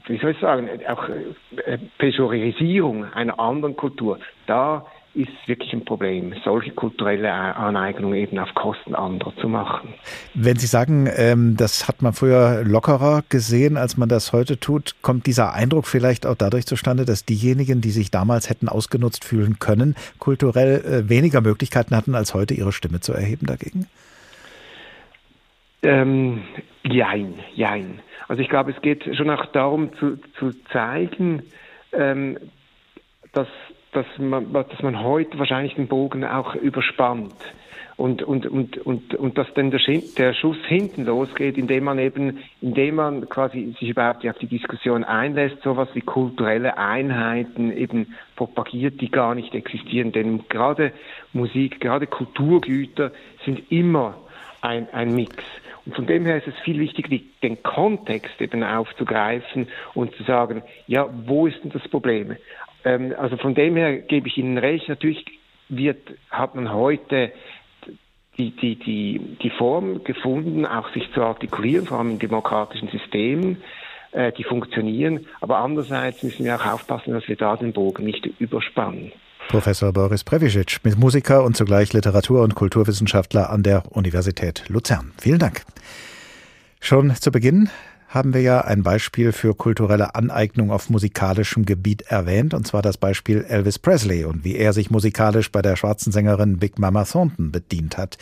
wie soll ich sagen, auch äh, Pejorisierung einer anderen Kultur, da ist wirklich ein Problem, solche kulturelle Aneignung eben auf Kosten anderer zu machen. Wenn Sie sagen, ähm, das hat man früher lockerer gesehen, als man das heute tut, kommt dieser Eindruck vielleicht auch dadurch zustande, dass diejenigen, die sich damals hätten ausgenutzt fühlen können, kulturell äh, weniger Möglichkeiten hatten, als heute ihre Stimme zu erheben dagegen? Ähm, jein, jein. Also ich glaube, es geht schon auch darum zu, zu zeigen, ähm, dass, dass, man, dass man heute wahrscheinlich den Bogen auch überspannt. Und, und, und, und, und dass dann der, der Schuss hinten losgeht, indem man eben, indem man quasi sich überhaupt auf die Diskussion einlässt, sowas wie kulturelle Einheiten eben propagiert, die gar nicht existieren. Denn gerade Musik, gerade Kulturgüter sind immer ein, ein Mix. Und von dem her ist es viel wichtiger, den Kontext eben aufzugreifen und zu sagen, ja, wo ist denn das Problem? Ähm, also von dem her gebe ich Ihnen recht, natürlich wird, hat man heute die, die, die, die Form gefunden, auch sich zu artikulieren, vor allem in demokratischen Systemen, äh, die funktionieren. Aber andererseits müssen wir auch aufpassen, dass wir da den Bogen nicht überspannen. Professor Boris Previcic, Musiker und zugleich Literatur- und Kulturwissenschaftler an der Universität Luzern. Vielen Dank. Schon zu Beginn haben wir ja ein Beispiel für kulturelle Aneignung auf musikalischem Gebiet erwähnt, und zwar das Beispiel Elvis Presley und wie er sich musikalisch bei der schwarzen Sängerin Big Mama Thornton bedient hat.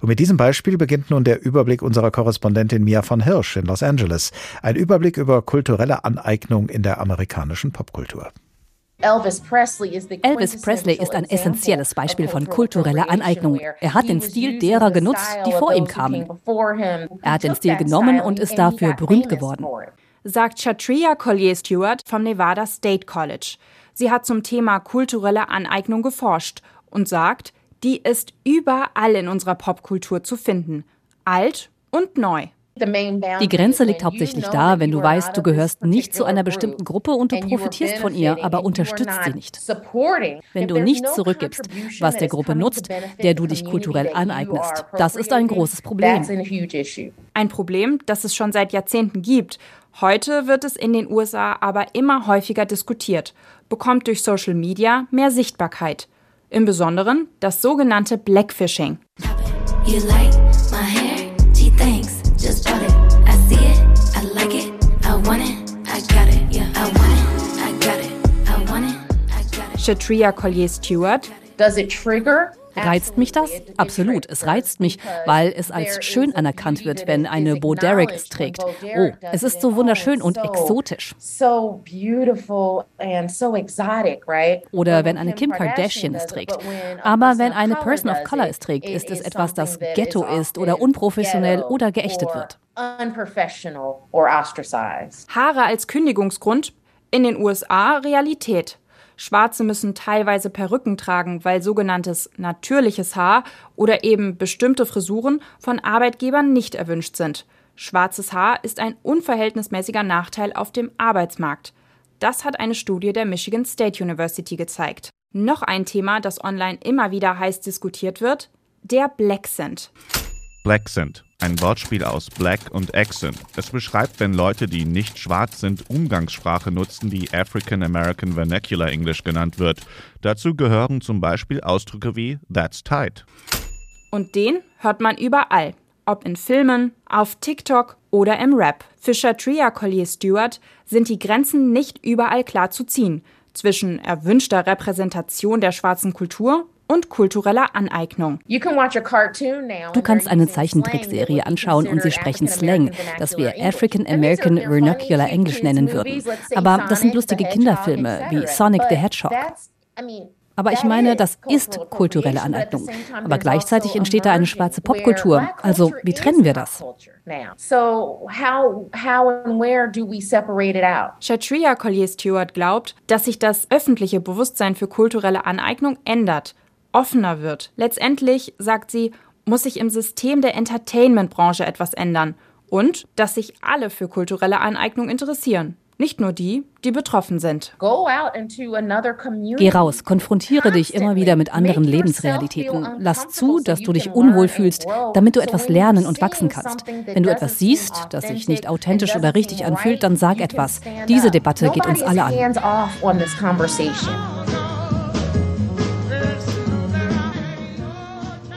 Und mit diesem Beispiel beginnt nun der Überblick unserer Korrespondentin Mia von Hirsch in Los Angeles. Ein Überblick über kulturelle Aneignung in der amerikanischen Popkultur. Elvis Presley ist ein essentielles Beispiel von kultureller Aneignung. Er hat den Stil derer genutzt, die vor ihm kamen. Er hat den Stil genommen und ist dafür berühmt geworden. Sagt Chatria Collier-Stewart vom Nevada State College. Sie hat zum Thema kulturelle Aneignung geforscht und sagt, die ist überall in unserer Popkultur zu finden. Alt und neu. Die Grenze liegt hauptsächlich da, wenn du weißt, du gehörst nicht zu einer bestimmten Gruppe und du profitierst von ihr, aber unterstützt sie nicht. Wenn du nicht zurückgibst, was der Gruppe nutzt, der du dich kulturell aneignest. Das ist ein großes Problem. Ein Problem, das es schon seit Jahrzehnten gibt. Heute wird es in den USA aber immer häufiger diskutiert, bekommt durch Social Media mehr Sichtbarkeit. Im Besonderen das sogenannte Blackfishing. You like I got it. Shatria Collier Stewart. Does it trigger? Reizt mich das? Absolut, es reizt mich, weil es als schön anerkannt wird, wenn eine Bo Derek es trägt. Oh, es ist so wunderschön und exotisch. Oder wenn eine Kim Kardashian es trägt. Aber wenn eine Person of Color es trägt, ist es etwas, das Ghetto ist oder unprofessionell oder geächtet wird. Haare als Kündigungsgrund? In den USA Realität. Schwarze müssen teilweise Perücken tragen, weil sogenanntes natürliches Haar oder eben bestimmte Frisuren von Arbeitgebern nicht erwünscht sind. Schwarzes Haar ist ein unverhältnismäßiger Nachteil auf dem Arbeitsmarkt. Das hat eine Studie der Michigan State University gezeigt. Noch ein Thema, das online immer wieder heiß diskutiert wird, der Blaccent. Blaccent ein Wortspiel aus Black und Accent. Es beschreibt, wenn Leute, die nicht schwarz sind, Umgangssprache nutzen, die African American Vernacular English genannt wird. Dazu gehören zum Beispiel Ausdrücke wie That's tight. Und den hört man überall. Ob in Filmen, auf TikTok oder im Rap. Für Shatria Collier Stewart sind die Grenzen nicht überall klar zu ziehen. Zwischen erwünschter Repräsentation der schwarzen Kultur und kultureller Aneignung. Du kannst eine Zeichentrickserie anschauen und sie sprechen Slang, das wir African American Vernacular English nennen würden. Aber das sind lustige Kinderfilme wie Sonic the Hedgehog. Aber ich meine, das ist kulturelle Aneignung. Aber gleichzeitig entsteht da eine schwarze Popkultur. Also wie trennen wir das? Shatria Collier-Stewart glaubt, dass sich das öffentliche Bewusstsein für kulturelle Aneignung ändert, offener wird. Letztendlich, sagt sie, muss sich im System der Entertainment-Branche etwas ändern und dass sich alle für kulturelle Aneignung interessieren. Nicht nur die, die betroffen sind. Geh raus, konfrontiere dich immer wieder mit anderen Lebensrealitäten. Lass zu, dass du dich unwohl fühlst, damit du etwas lernen und wachsen kannst. Wenn du etwas siehst, das sich nicht authentisch oder richtig anfühlt, dann sag etwas. Diese Debatte geht uns alle an.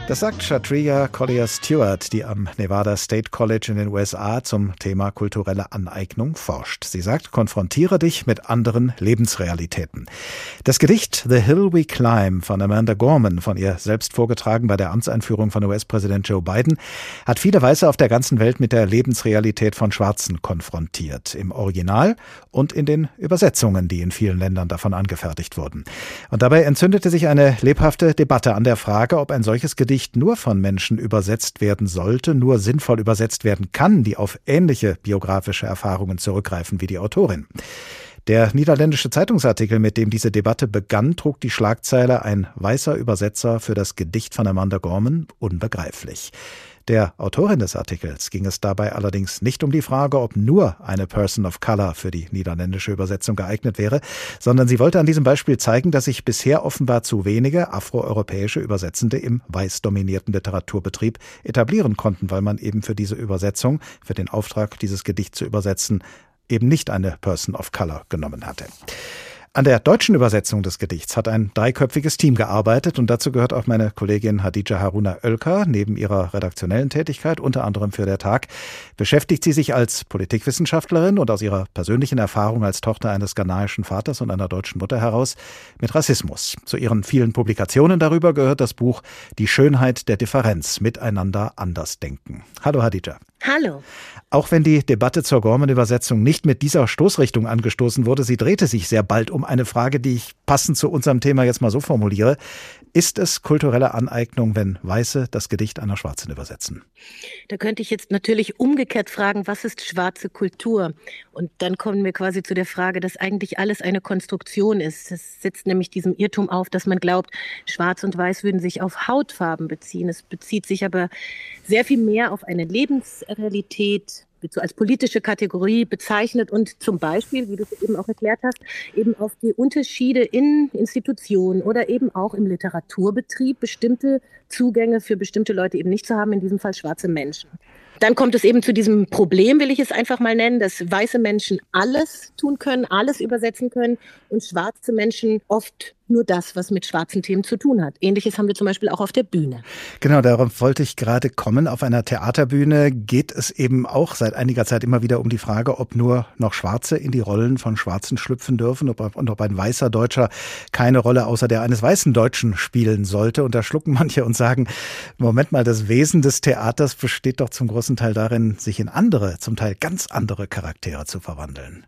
Das sagt Shatriya Collier Stewart, die am Nevada State College in den USA zum Thema kulturelle Aneignung forscht. Sie sagt, konfrontiere dich mit anderen Lebensrealitäten. Das Gedicht The Hill We Climb von Amanda Gorman, von ihr selbst vorgetragen bei der Amtseinführung von US-Präsident Joe Biden, hat viele Weiße auf der ganzen Welt mit der Lebensrealität von Schwarzen konfrontiert. Im Original und in den Übersetzungen, die in vielen Ländern davon angefertigt wurden. Und dabei entzündete sich eine lebhafte Debatte an der Frage, ob ein solches Gedicht nicht nur von Menschen übersetzt werden sollte, nur sinnvoll übersetzt werden kann, die auf ähnliche biografische Erfahrungen zurückgreifen wie die Autorin. Der niederländische Zeitungsartikel, mit dem diese Debatte begann, trug die Schlagzeile Ein weißer Übersetzer für das Gedicht von Amanda Gorman unbegreiflich. Der Autorin des Artikels ging es dabei allerdings nicht um die Frage, ob nur eine Person of Color für die niederländische Übersetzung geeignet wäre, sondern sie wollte an diesem Beispiel zeigen, dass sich bisher offenbar zu wenige afroeuropäische Übersetzende im weiß dominierten Literaturbetrieb etablieren konnten, weil man eben für diese Übersetzung, für den Auftrag, dieses Gedicht zu übersetzen, eben nicht eine Person of Color genommen hatte. An der deutschen Übersetzung des Gedichts hat ein dreiköpfiges Team gearbeitet und dazu gehört auch meine Kollegin Hadija Haruna Oelker. Neben ihrer redaktionellen Tätigkeit, unter anderem für der Tag, beschäftigt sie sich als Politikwissenschaftlerin und aus ihrer persönlichen Erfahrung als Tochter eines ghanaischen Vaters und einer deutschen Mutter heraus mit Rassismus. Zu ihren vielen Publikationen darüber gehört das Buch Die Schönheit der Differenz, miteinander anders denken. Hallo Hadija. Hallo. Auch wenn die Debatte zur Gorman-Übersetzung nicht mit dieser Stoßrichtung angestoßen wurde, sie drehte sich sehr bald um eine Frage, die ich passend zu unserem Thema jetzt mal so formuliere. Ist es kulturelle Aneignung, wenn Weiße das Gedicht einer Schwarzen übersetzen? Da könnte ich jetzt natürlich umgekehrt fragen, was ist schwarze Kultur? Und dann kommen wir quasi zu der Frage, dass eigentlich alles eine Konstruktion ist. Es setzt nämlich diesem Irrtum auf, dass man glaubt, Schwarz und Weiß würden sich auf Hautfarben beziehen. Es bezieht sich aber sehr viel mehr auf eine Lebensrealität, wird so als politische Kategorie bezeichnet und zum Beispiel, wie du es eben auch erklärt hast, eben auf die Unterschiede in Institutionen oder eben auch im Literaturbetrieb bestimmte Zugänge für bestimmte Leute eben nicht zu haben, in diesem Fall schwarze Menschen. Dann kommt es eben zu diesem Problem, will ich es einfach mal nennen, dass weiße Menschen alles tun können, alles übersetzen können und schwarze Menschen oft nur das, was mit schwarzen Themen zu tun hat. Ähnliches haben wir zum Beispiel auch auf der Bühne. Genau, darauf wollte ich gerade kommen. Auf einer Theaterbühne geht es eben auch seit einiger Zeit immer wieder um die Frage, ob nur noch Schwarze in die Rollen von Schwarzen schlüpfen dürfen ob, und ob ein weißer Deutscher keine Rolle außer der eines weißen Deutschen spielen sollte. Und da schlucken manche und sagen, Moment mal, das Wesen des Theaters besteht doch zum großen Teil darin, sich in andere, zum Teil ganz andere Charaktere zu verwandeln.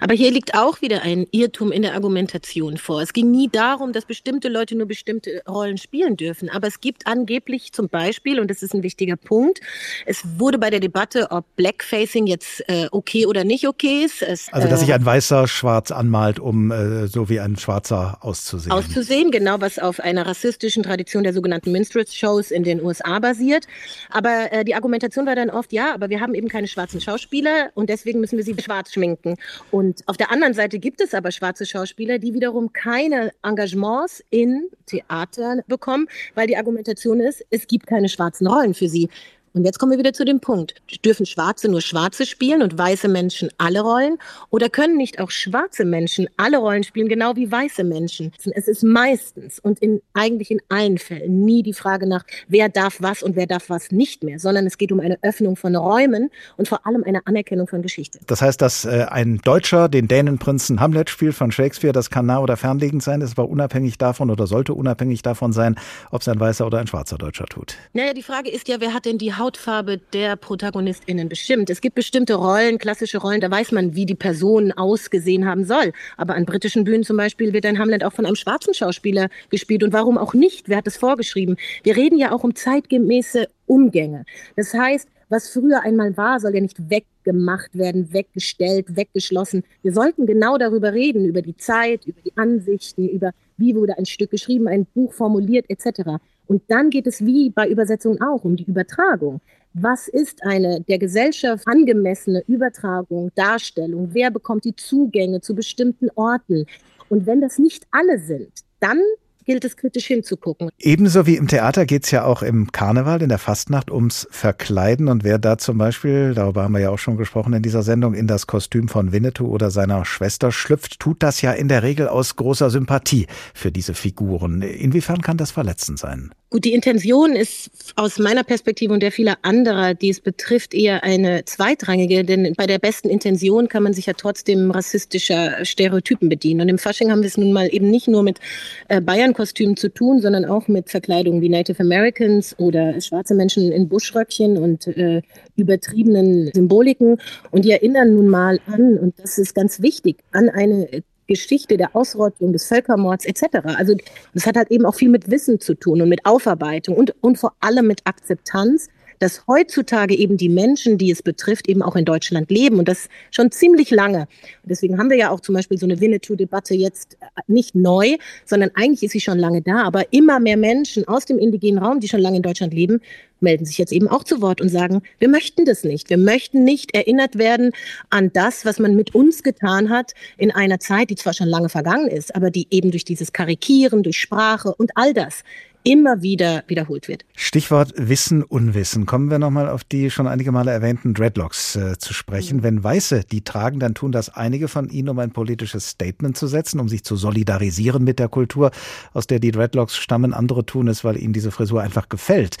Aber hier liegt auch wieder ein Irrtum in der Argumentation vor. Es ging nie darum, dass bestimmte Leute nur bestimmte Rollen spielen dürfen. Aber es gibt angeblich zum Beispiel, und das ist ein wichtiger Punkt, es wurde bei der Debatte, ob Blackfacing jetzt äh, okay oder nicht okay ist. Es, also, dass sich äh, ein Weißer schwarz anmalt, um äh, so wie ein Schwarzer auszusehen. Auszusehen, genau, was auf einer rassistischen Tradition der sogenannten Minstrels-Shows in den USA basiert. Aber äh, die Argumentation war dann oft, ja, aber wir haben eben keine schwarzen Schauspieler und deswegen müssen wir sie schwarz schminken. Und auf der anderen Seite gibt es aber schwarze Schauspieler, die wiederum keine Engagements in Theatern bekommen, weil die Argumentation ist, es gibt keine schwarzen Rollen für sie. Und jetzt kommen wir wieder zu dem Punkt. Dürfen Schwarze nur Schwarze spielen und weiße Menschen alle Rollen? Oder können nicht auch schwarze Menschen alle Rollen spielen, genau wie weiße Menschen? Es ist meistens und in, eigentlich in allen Fällen nie die Frage nach, wer darf was und wer darf was nicht mehr, sondern es geht um eine Öffnung von Räumen und vor allem eine Anerkennung von Geschichte. Das heißt, dass äh, ein Deutscher den Dänenprinzen Hamlet spielt von Shakespeare, das kann nah oder fernliegend sein, ist aber unabhängig davon oder sollte unabhängig davon sein, ob es ein weißer oder ein schwarzer Deutscher tut. Naja, die Frage ist ja, wer hat denn die Hautfarbe der ProtagonistInnen bestimmt. Es gibt bestimmte Rollen, klassische Rollen, da weiß man, wie die Person ausgesehen haben soll. Aber an britischen Bühnen zum Beispiel wird ein Hamlet auch von einem schwarzen Schauspieler gespielt. Und warum auch nicht? Wer hat es vorgeschrieben? Wir reden ja auch um zeitgemäße Umgänge. Das heißt, was früher einmal war, soll ja nicht weggemacht werden, weggestellt, weggeschlossen. Wir sollten genau darüber reden, über die Zeit, über die Ansichten, über wie wurde ein Stück geschrieben, ein Buch formuliert etc. Und dann geht es wie bei Übersetzungen auch um die Übertragung. Was ist eine der Gesellschaft angemessene Übertragung, Darstellung? Wer bekommt die Zugänge zu bestimmten Orten? Und wenn das nicht alle sind, dann gilt es kritisch hinzugucken. Ebenso wie im Theater geht es ja auch im Karneval, in der Fastnacht ums Verkleiden. Und wer da zum Beispiel, darüber haben wir ja auch schon gesprochen in dieser Sendung, in das Kostüm von Winnetou oder seiner Schwester schlüpft, tut das ja in der Regel aus großer Sympathie für diese Figuren. Inwiefern kann das verletzend sein? Gut, die Intention ist aus meiner Perspektive und der vieler anderer, die es betrifft, eher eine zweitrangige, denn bei der besten Intention kann man sich ja trotzdem rassistischer Stereotypen bedienen. Und im Fasching haben wir es nun mal eben nicht nur mit äh, Bayern-Kostümen zu tun, sondern auch mit Verkleidungen wie Native Americans oder schwarze Menschen in Buschröckchen und äh, übertriebenen Symboliken. Und die erinnern nun mal an, und das ist ganz wichtig, an eine Geschichte der Ausrottung, des Völkermords etc. Also das hat halt eben auch viel mit Wissen zu tun und mit Aufarbeitung und, und vor allem mit Akzeptanz, dass heutzutage eben die Menschen, die es betrifft, eben auch in Deutschland leben und das schon ziemlich lange. Und deswegen haben wir ja auch zum Beispiel so eine Winnetou-Debatte jetzt nicht neu, sondern eigentlich ist sie schon lange da, aber immer mehr Menschen aus dem indigenen Raum, die schon lange in Deutschland leben, melden sich jetzt eben auch zu Wort und sagen, wir möchten das nicht. Wir möchten nicht erinnert werden an das, was man mit uns getan hat in einer Zeit, die zwar schon lange vergangen ist, aber die eben durch dieses Karikieren, durch Sprache und all das immer wieder wiederholt wird. Stichwort Wissen, Unwissen. Kommen wir nochmal auf die schon einige Male erwähnten Dreadlocks äh, zu sprechen. Mhm. Wenn Weiße die tragen, dann tun das einige von ihnen, um ein politisches Statement zu setzen, um sich zu solidarisieren mit der Kultur, aus der die Dreadlocks stammen. Andere tun es, weil ihnen diese Frisur einfach gefällt.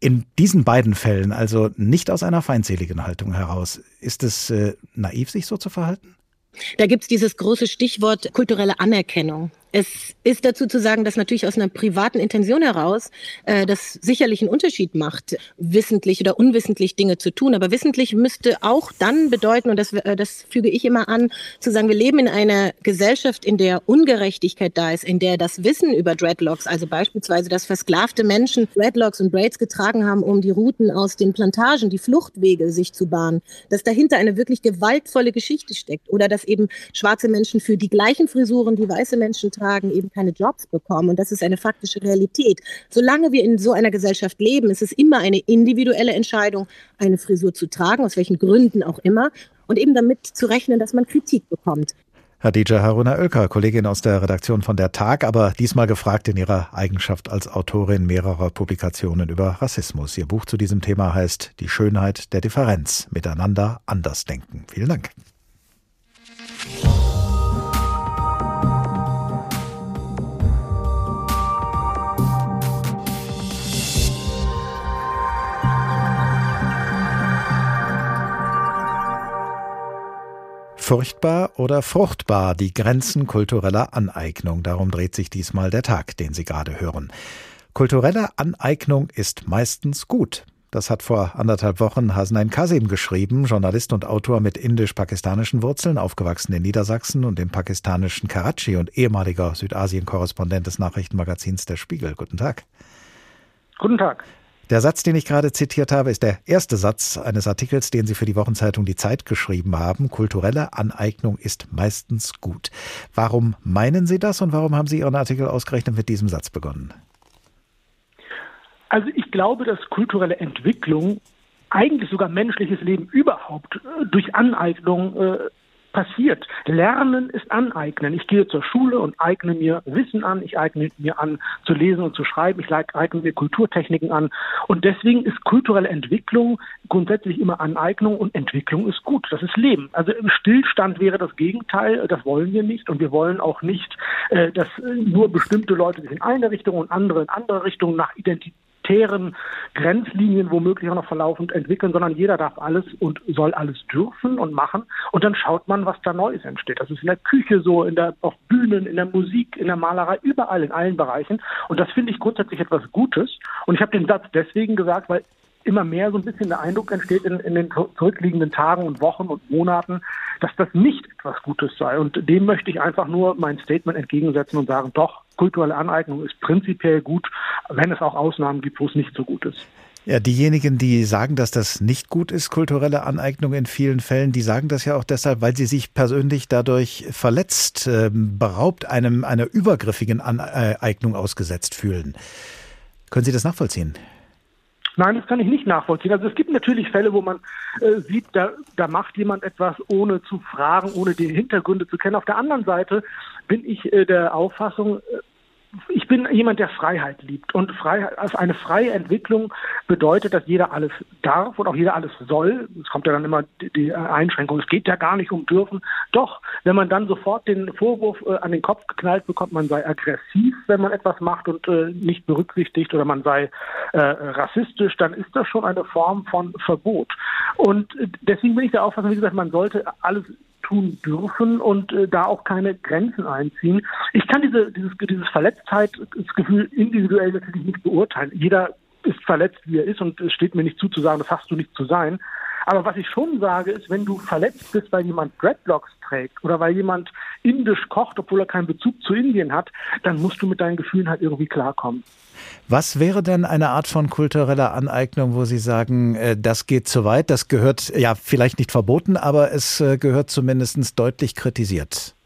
In diesen beiden Fällen, also nicht aus einer feindseligen Haltung heraus, ist es äh, naiv, sich so zu verhalten? Da gibt es dieses große Stichwort kulturelle Anerkennung. Es ist dazu zu sagen, dass natürlich aus einer privaten Intention heraus äh, das sicherlich einen Unterschied macht, wissentlich oder unwissentlich Dinge zu tun. Aber wissentlich müsste auch dann bedeuten, und das, äh, das füge ich immer an, zu sagen, wir leben in einer Gesellschaft, in der Ungerechtigkeit da ist, in der das Wissen über Dreadlocks, also beispielsweise, dass versklavte Menschen Dreadlocks und Braids getragen haben, um die Routen aus den Plantagen, die Fluchtwege sich zu bahnen, dass dahinter eine wirklich gewaltvolle Geschichte steckt oder dass eben schwarze Menschen für die gleichen Frisuren, die weiße Menschen tragen, eben keine Jobs bekommen. Und das ist eine faktische Realität. Solange wir in so einer Gesellschaft leben, ist es immer eine individuelle Entscheidung, eine Frisur zu tragen, aus welchen Gründen auch immer. Und eben damit zu rechnen, dass man Kritik bekommt. Hadija Haruna Oelker, Kollegin aus der Redaktion von der Tag, aber diesmal gefragt in ihrer Eigenschaft als Autorin mehrerer Publikationen über Rassismus. Ihr Buch zu diesem Thema heißt Die Schönheit der Differenz. Miteinander anders denken. Vielen Dank. Furchtbar oder fruchtbar die Grenzen kultureller Aneignung. Darum dreht sich diesmal der Tag, den Sie gerade hören. Kulturelle Aneignung ist meistens gut. Das hat vor anderthalb Wochen Hasnain Kasim geschrieben, Journalist und Autor mit indisch-pakistanischen Wurzeln, aufgewachsen in Niedersachsen und im pakistanischen Karachi und ehemaliger Südasien-Korrespondent des Nachrichtenmagazins Der Spiegel. Guten Tag. Guten Tag. Der Satz, den ich gerade zitiert habe, ist der erste Satz eines Artikels, den Sie für die Wochenzeitung Die Zeit geschrieben haben. Kulturelle Aneignung ist meistens gut. Warum meinen Sie das und warum haben Sie Ihren Artikel ausgerechnet mit diesem Satz begonnen? Also ich glaube, dass kulturelle Entwicklung, eigentlich sogar menschliches Leben überhaupt, äh, durch Aneignung äh, passiert. Lernen ist aneignen. Ich gehe zur Schule und eigne mir Wissen an, ich eigne mir an zu lesen und zu schreiben, ich eigne mir Kulturtechniken an. Und deswegen ist kulturelle Entwicklung grundsätzlich immer Aneignung und Entwicklung ist gut. Das ist Leben. Also im Stillstand wäre das Gegenteil, das wollen wir nicht und wir wollen auch nicht, äh, dass nur bestimmte Leute sich in eine Richtung und andere in andere Richtungen nach Identität elitären Grenzlinien womöglich auch noch verlaufend entwickeln, sondern jeder darf alles und soll alles dürfen und machen. Und dann schaut man, was da Neues entsteht. Das ist in der Küche so, in der, auf Bühnen, in der Musik, in der Malerei, überall, in allen Bereichen. Und das finde ich grundsätzlich etwas Gutes. Und ich habe den Satz deswegen gesagt, weil immer mehr so ein bisschen der Eindruck entsteht in, in den zurückliegenden Tagen und Wochen und Monaten, dass das nicht etwas Gutes sei. Und dem möchte ich einfach nur mein Statement entgegensetzen und sagen, doch, kulturelle Aneignung ist prinzipiell gut, wenn es auch Ausnahmen gibt, wo es nicht so gut ist. Ja, diejenigen, die sagen, dass das nicht gut ist, kulturelle Aneignung in vielen Fällen, die sagen das ja auch deshalb, weil sie sich persönlich dadurch verletzt, äh, beraubt einem einer übergriffigen Aneignung ausgesetzt fühlen. Können Sie das nachvollziehen? Nein, das kann ich nicht nachvollziehen. Also es gibt natürlich Fälle, wo man äh, sieht, da, da macht jemand etwas, ohne zu fragen, ohne die Hintergründe zu kennen. Auf der anderen Seite bin ich äh, der Auffassung, äh, ich bin jemand, der Freiheit liebt. Und Freiheit, also eine freie Entwicklung bedeutet, dass jeder alles darf und auch jeder alles soll. Es kommt ja dann immer die Einschränkung, es geht ja gar nicht um dürfen. Doch, wenn man dann sofort den Vorwurf äh, an den Kopf geknallt bekommt, man sei aggressiv, wenn man etwas macht und äh, nicht berücksichtigt oder man sei äh, rassistisch, dann ist das schon eine Form von Verbot. Und äh, deswegen bin ich der Auffassung, wie gesagt, man sollte alles tun dürfen und äh, da auch keine Grenzen einziehen. Ich kann diese, dieses, dieses Verletztheitsgefühl individuell natürlich nicht beurteilen. Jeder ist verletzt, wie er ist und es steht mir nicht zu, zu sagen, das hast du nicht zu sein. Aber was ich schon sage, ist, wenn du verletzt bist, weil jemand Dreadlocks trägt oder weil jemand indisch kocht, obwohl er keinen Bezug zu Indien hat, dann musst du mit deinen Gefühlen halt irgendwie klarkommen. Was wäre denn eine Art von kultureller Aneignung, wo Sie sagen, äh, das geht zu weit, das gehört ja vielleicht nicht verboten, aber es äh, gehört zumindest deutlich kritisiert?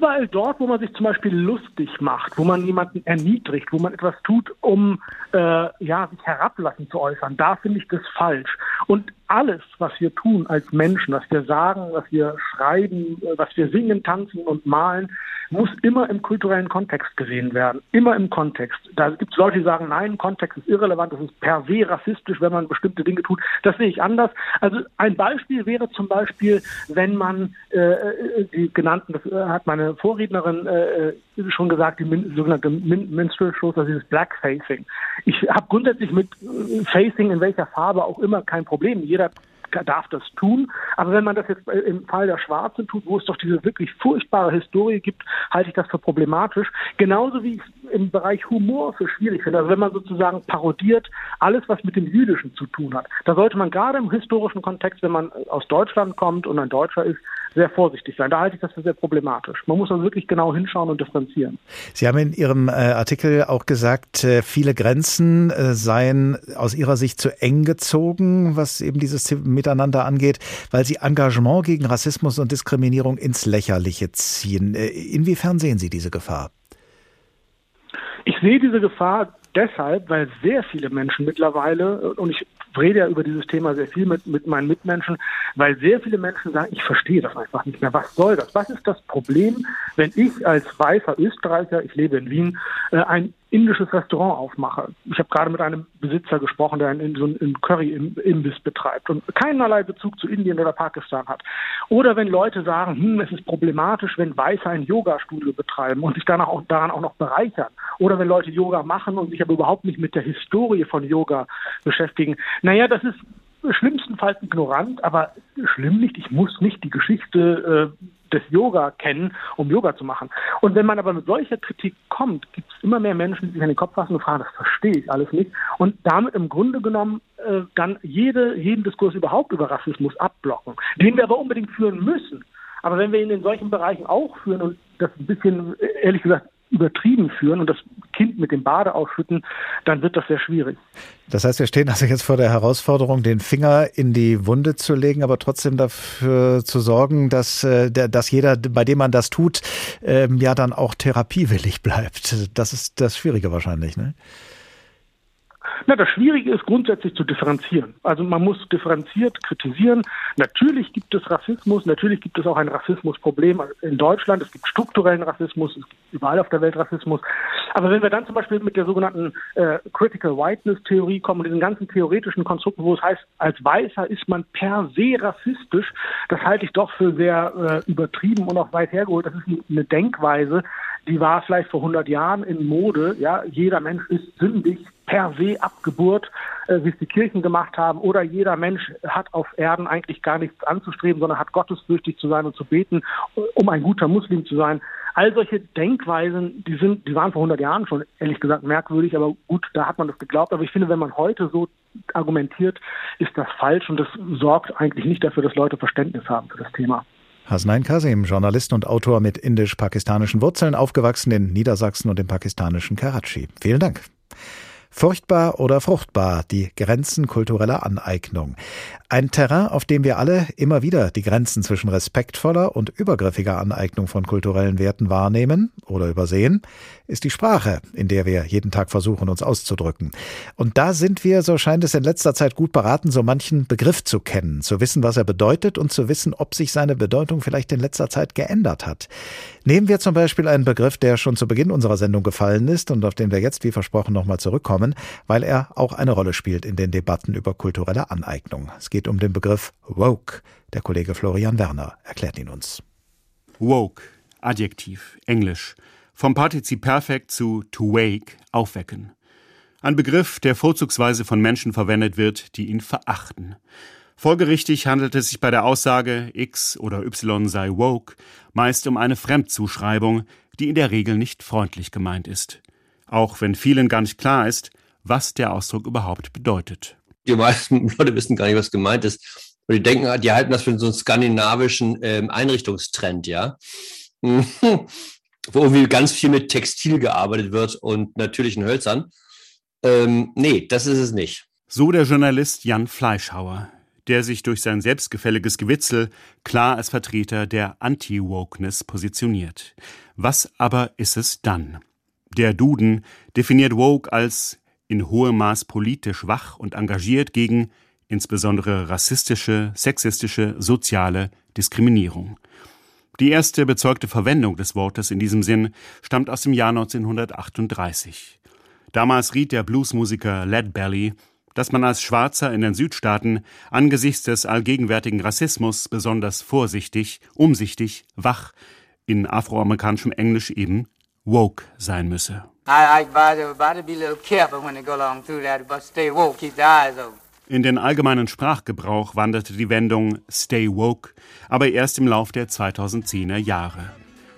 Überall dort, wo man sich zum Beispiel lustig macht, wo man jemanden erniedrigt, wo man etwas tut, um äh, ja sich herablassen zu äußern, da finde ich das falsch. Und alles, was wir tun als Menschen, was wir sagen, was wir schreiben, äh, was wir singen, tanzen und malen, muss immer im kulturellen Kontext gesehen werden. Immer im Kontext. Da gibt es Leute, die sagen, nein, Kontext ist irrelevant, das ist per se rassistisch, wenn man bestimmte Dinge tut. Das sehe ich anders. Also ein Beispiel wäre zum Beispiel, wenn man äh, äh die genannten, das äh, hat meine Vorrednerin äh, schon gesagt, die min sogenannte min Minstrel Shows, also dieses Blackfacing. Ich habe grundsätzlich mit Facing in welcher Farbe auch immer kein Problem. Jeder darf das tun. Aber wenn man das jetzt im Fall der Schwarzen tut, wo es doch diese wirklich furchtbare Historie gibt, halte ich das für problematisch. Genauso wie ich es im Bereich Humor für schwierig finde. Also wenn man sozusagen parodiert alles, was mit dem Jüdischen zu tun hat. Da sollte man gerade im historischen Kontext, wenn man aus Deutschland kommt und ein Deutscher ist, sehr vorsichtig sein. Da halte ich das für sehr problematisch. Man muss also wirklich genau hinschauen und differenzieren. Sie haben in Ihrem äh, Artikel auch gesagt, äh, viele Grenzen äh, seien aus Ihrer Sicht zu eng gezogen, was eben dieses Miteinander angeht, weil sie Engagement gegen Rassismus und Diskriminierung ins Lächerliche ziehen. Inwiefern sehen Sie diese Gefahr? Ich sehe diese Gefahr deshalb, weil sehr viele Menschen mittlerweile, und ich rede ja über dieses Thema sehr viel mit, mit meinen Mitmenschen, weil sehr viele Menschen sagen, ich verstehe das einfach nicht mehr. Was soll das? Was ist das Problem, wenn ich als weißer Österreicher, ich lebe in Wien, äh, ein indisches Restaurant aufmache. Ich habe gerade mit einem Besitzer gesprochen, der einen, so einen Curry-Imbiss betreibt und keinerlei Bezug zu Indien oder Pakistan hat. Oder wenn Leute sagen, hm, es ist problematisch, wenn Weiße ein Yoga-Studio betreiben und sich danach auch, daran auch noch bereichern. Oder wenn Leute Yoga machen und sich aber überhaupt nicht mit der Historie von Yoga beschäftigen. Naja, das ist schlimmstenfalls ignorant, aber schlimm nicht. Ich muss nicht die Geschichte äh, des Yoga kennen, um Yoga zu machen. Und wenn man aber mit solcher Kritik kommt, gibt es immer mehr Menschen, die sich an den Kopf fassen und fragen, das verstehe ich alles nicht. Und damit im Grunde genommen äh, dann jede, jeden Diskurs überhaupt über Rassismus abblocken, den wir aber unbedingt führen müssen. Aber wenn wir ihn in solchen Bereichen auch führen und das ein bisschen, ehrlich gesagt, übertrieben führen und das Kind mit dem Bade ausschütten, dann wird das sehr schwierig. Das heißt, wir stehen also jetzt vor der Herausforderung, den Finger in die Wunde zu legen, aber trotzdem dafür zu sorgen, dass, äh, dass jeder, bei dem man das tut, ähm, ja dann auch therapiewillig bleibt. Das ist das Schwierige wahrscheinlich, ne? Na, das Schwierige ist grundsätzlich zu differenzieren. Also man muss differenziert kritisieren. Natürlich gibt es Rassismus, natürlich gibt es auch ein Rassismusproblem in Deutschland. Es gibt strukturellen Rassismus, es gibt überall auf der Welt Rassismus. Aber wenn wir dann zum Beispiel mit der sogenannten äh, Critical Whiteness Theorie kommen diesen ganzen theoretischen Konstrukten, wo es heißt, als Weißer ist man per se rassistisch, das halte ich doch für sehr äh, übertrieben und auch weit hergeholt. Das ist eine Denkweise, die war vielleicht vor 100 Jahren in Mode. Ja, jeder Mensch ist sündig per se ab Geburt, äh, wie es die Kirchen gemacht haben. Oder jeder Mensch hat auf Erden eigentlich gar nichts anzustreben, sondern hat gottesfürchtig zu sein und zu beten, um ein guter Muslim zu sein. All solche Denkweisen, die sind, die waren vor 100 Jahren schon ehrlich gesagt merkwürdig, aber gut, da hat man das geglaubt. Aber ich finde, wenn man heute so argumentiert, ist das falsch und das sorgt eigentlich nicht dafür, dass Leute Verständnis haben für das Thema. Hasnain Kasim, Journalist und Autor mit indisch-pakistanischen Wurzeln, aufgewachsen in Niedersachsen und im pakistanischen Karachi. Vielen Dank. Furchtbar oder fruchtbar, die Grenzen kultureller Aneignung. Ein Terrain, auf dem wir alle immer wieder die Grenzen zwischen respektvoller und übergriffiger Aneignung von kulturellen Werten wahrnehmen oder übersehen, ist die Sprache, in der wir jeden Tag versuchen, uns auszudrücken. Und da sind wir, so scheint es in letzter Zeit gut beraten, so manchen Begriff zu kennen, zu wissen, was er bedeutet und zu wissen, ob sich seine Bedeutung vielleicht in letzter Zeit geändert hat. Nehmen wir zum Beispiel einen Begriff, der schon zu Beginn unserer Sendung gefallen ist und auf den wir jetzt, wie versprochen, nochmal zurückkommen, weil er auch eine Rolle spielt in den Debatten über kulturelle Aneignung. Es geht um den Begriff woke. Der Kollege Florian Werner erklärt ihn uns. Woke, Adjektiv, Englisch. Vom Partizip Perfekt zu to wake, aufwecken. Ein Begriff, der vorzugsweise von Menschen verwendet wird, die ihn verachten. Folgerichtig handelt es sich bei der Aussage X oder Y sei woke meist um eine Fremdzuschreibung, die in der Regel nicht freundlich gemeint ist. Auch wenn vielen gar nicht klar ist, was der Ausdruck überhaupt bedeutet. Die meisten Leute wissen gar nicht, was gemeint ist. Und die denken, die halten das für so einen skandinavischen ähm, Einrichtungstrend, ja. wo irgendwie ganz viel mit Textil gearbeitet wird und natürlichen Hölzern. Ähm, nee, das ist es nicht. So der Journalist Jan Fleischhauer der sich durch sein selbstgefälliges Gewitzel klar als Vertreter der Anti-Wokeness positioniert. Was aber ist es dann? Der Duden definiert Woke als in hohem Maß politisch wach und engagiert gegen insbesondere rassistische, sexistische, soziale Diskriminierung. Die erste bezeugte Verwendung des Wortes in diesem Sinn stammt aus dem Jahr 1938. Damals riet der Bluesmusiker Led Belly dass man als Schwarzer in den Südstaaten angesichts des allgegenwärtigen Rassismus besonders vorsichtig, umsichtig, wach, in afroamerikanischem Englisch eben woke sein müsse. In den allgemeinen Sprachgebrauch wanderte die Wendung Stay Woke aber erst im Lauf der 2010er Jahre.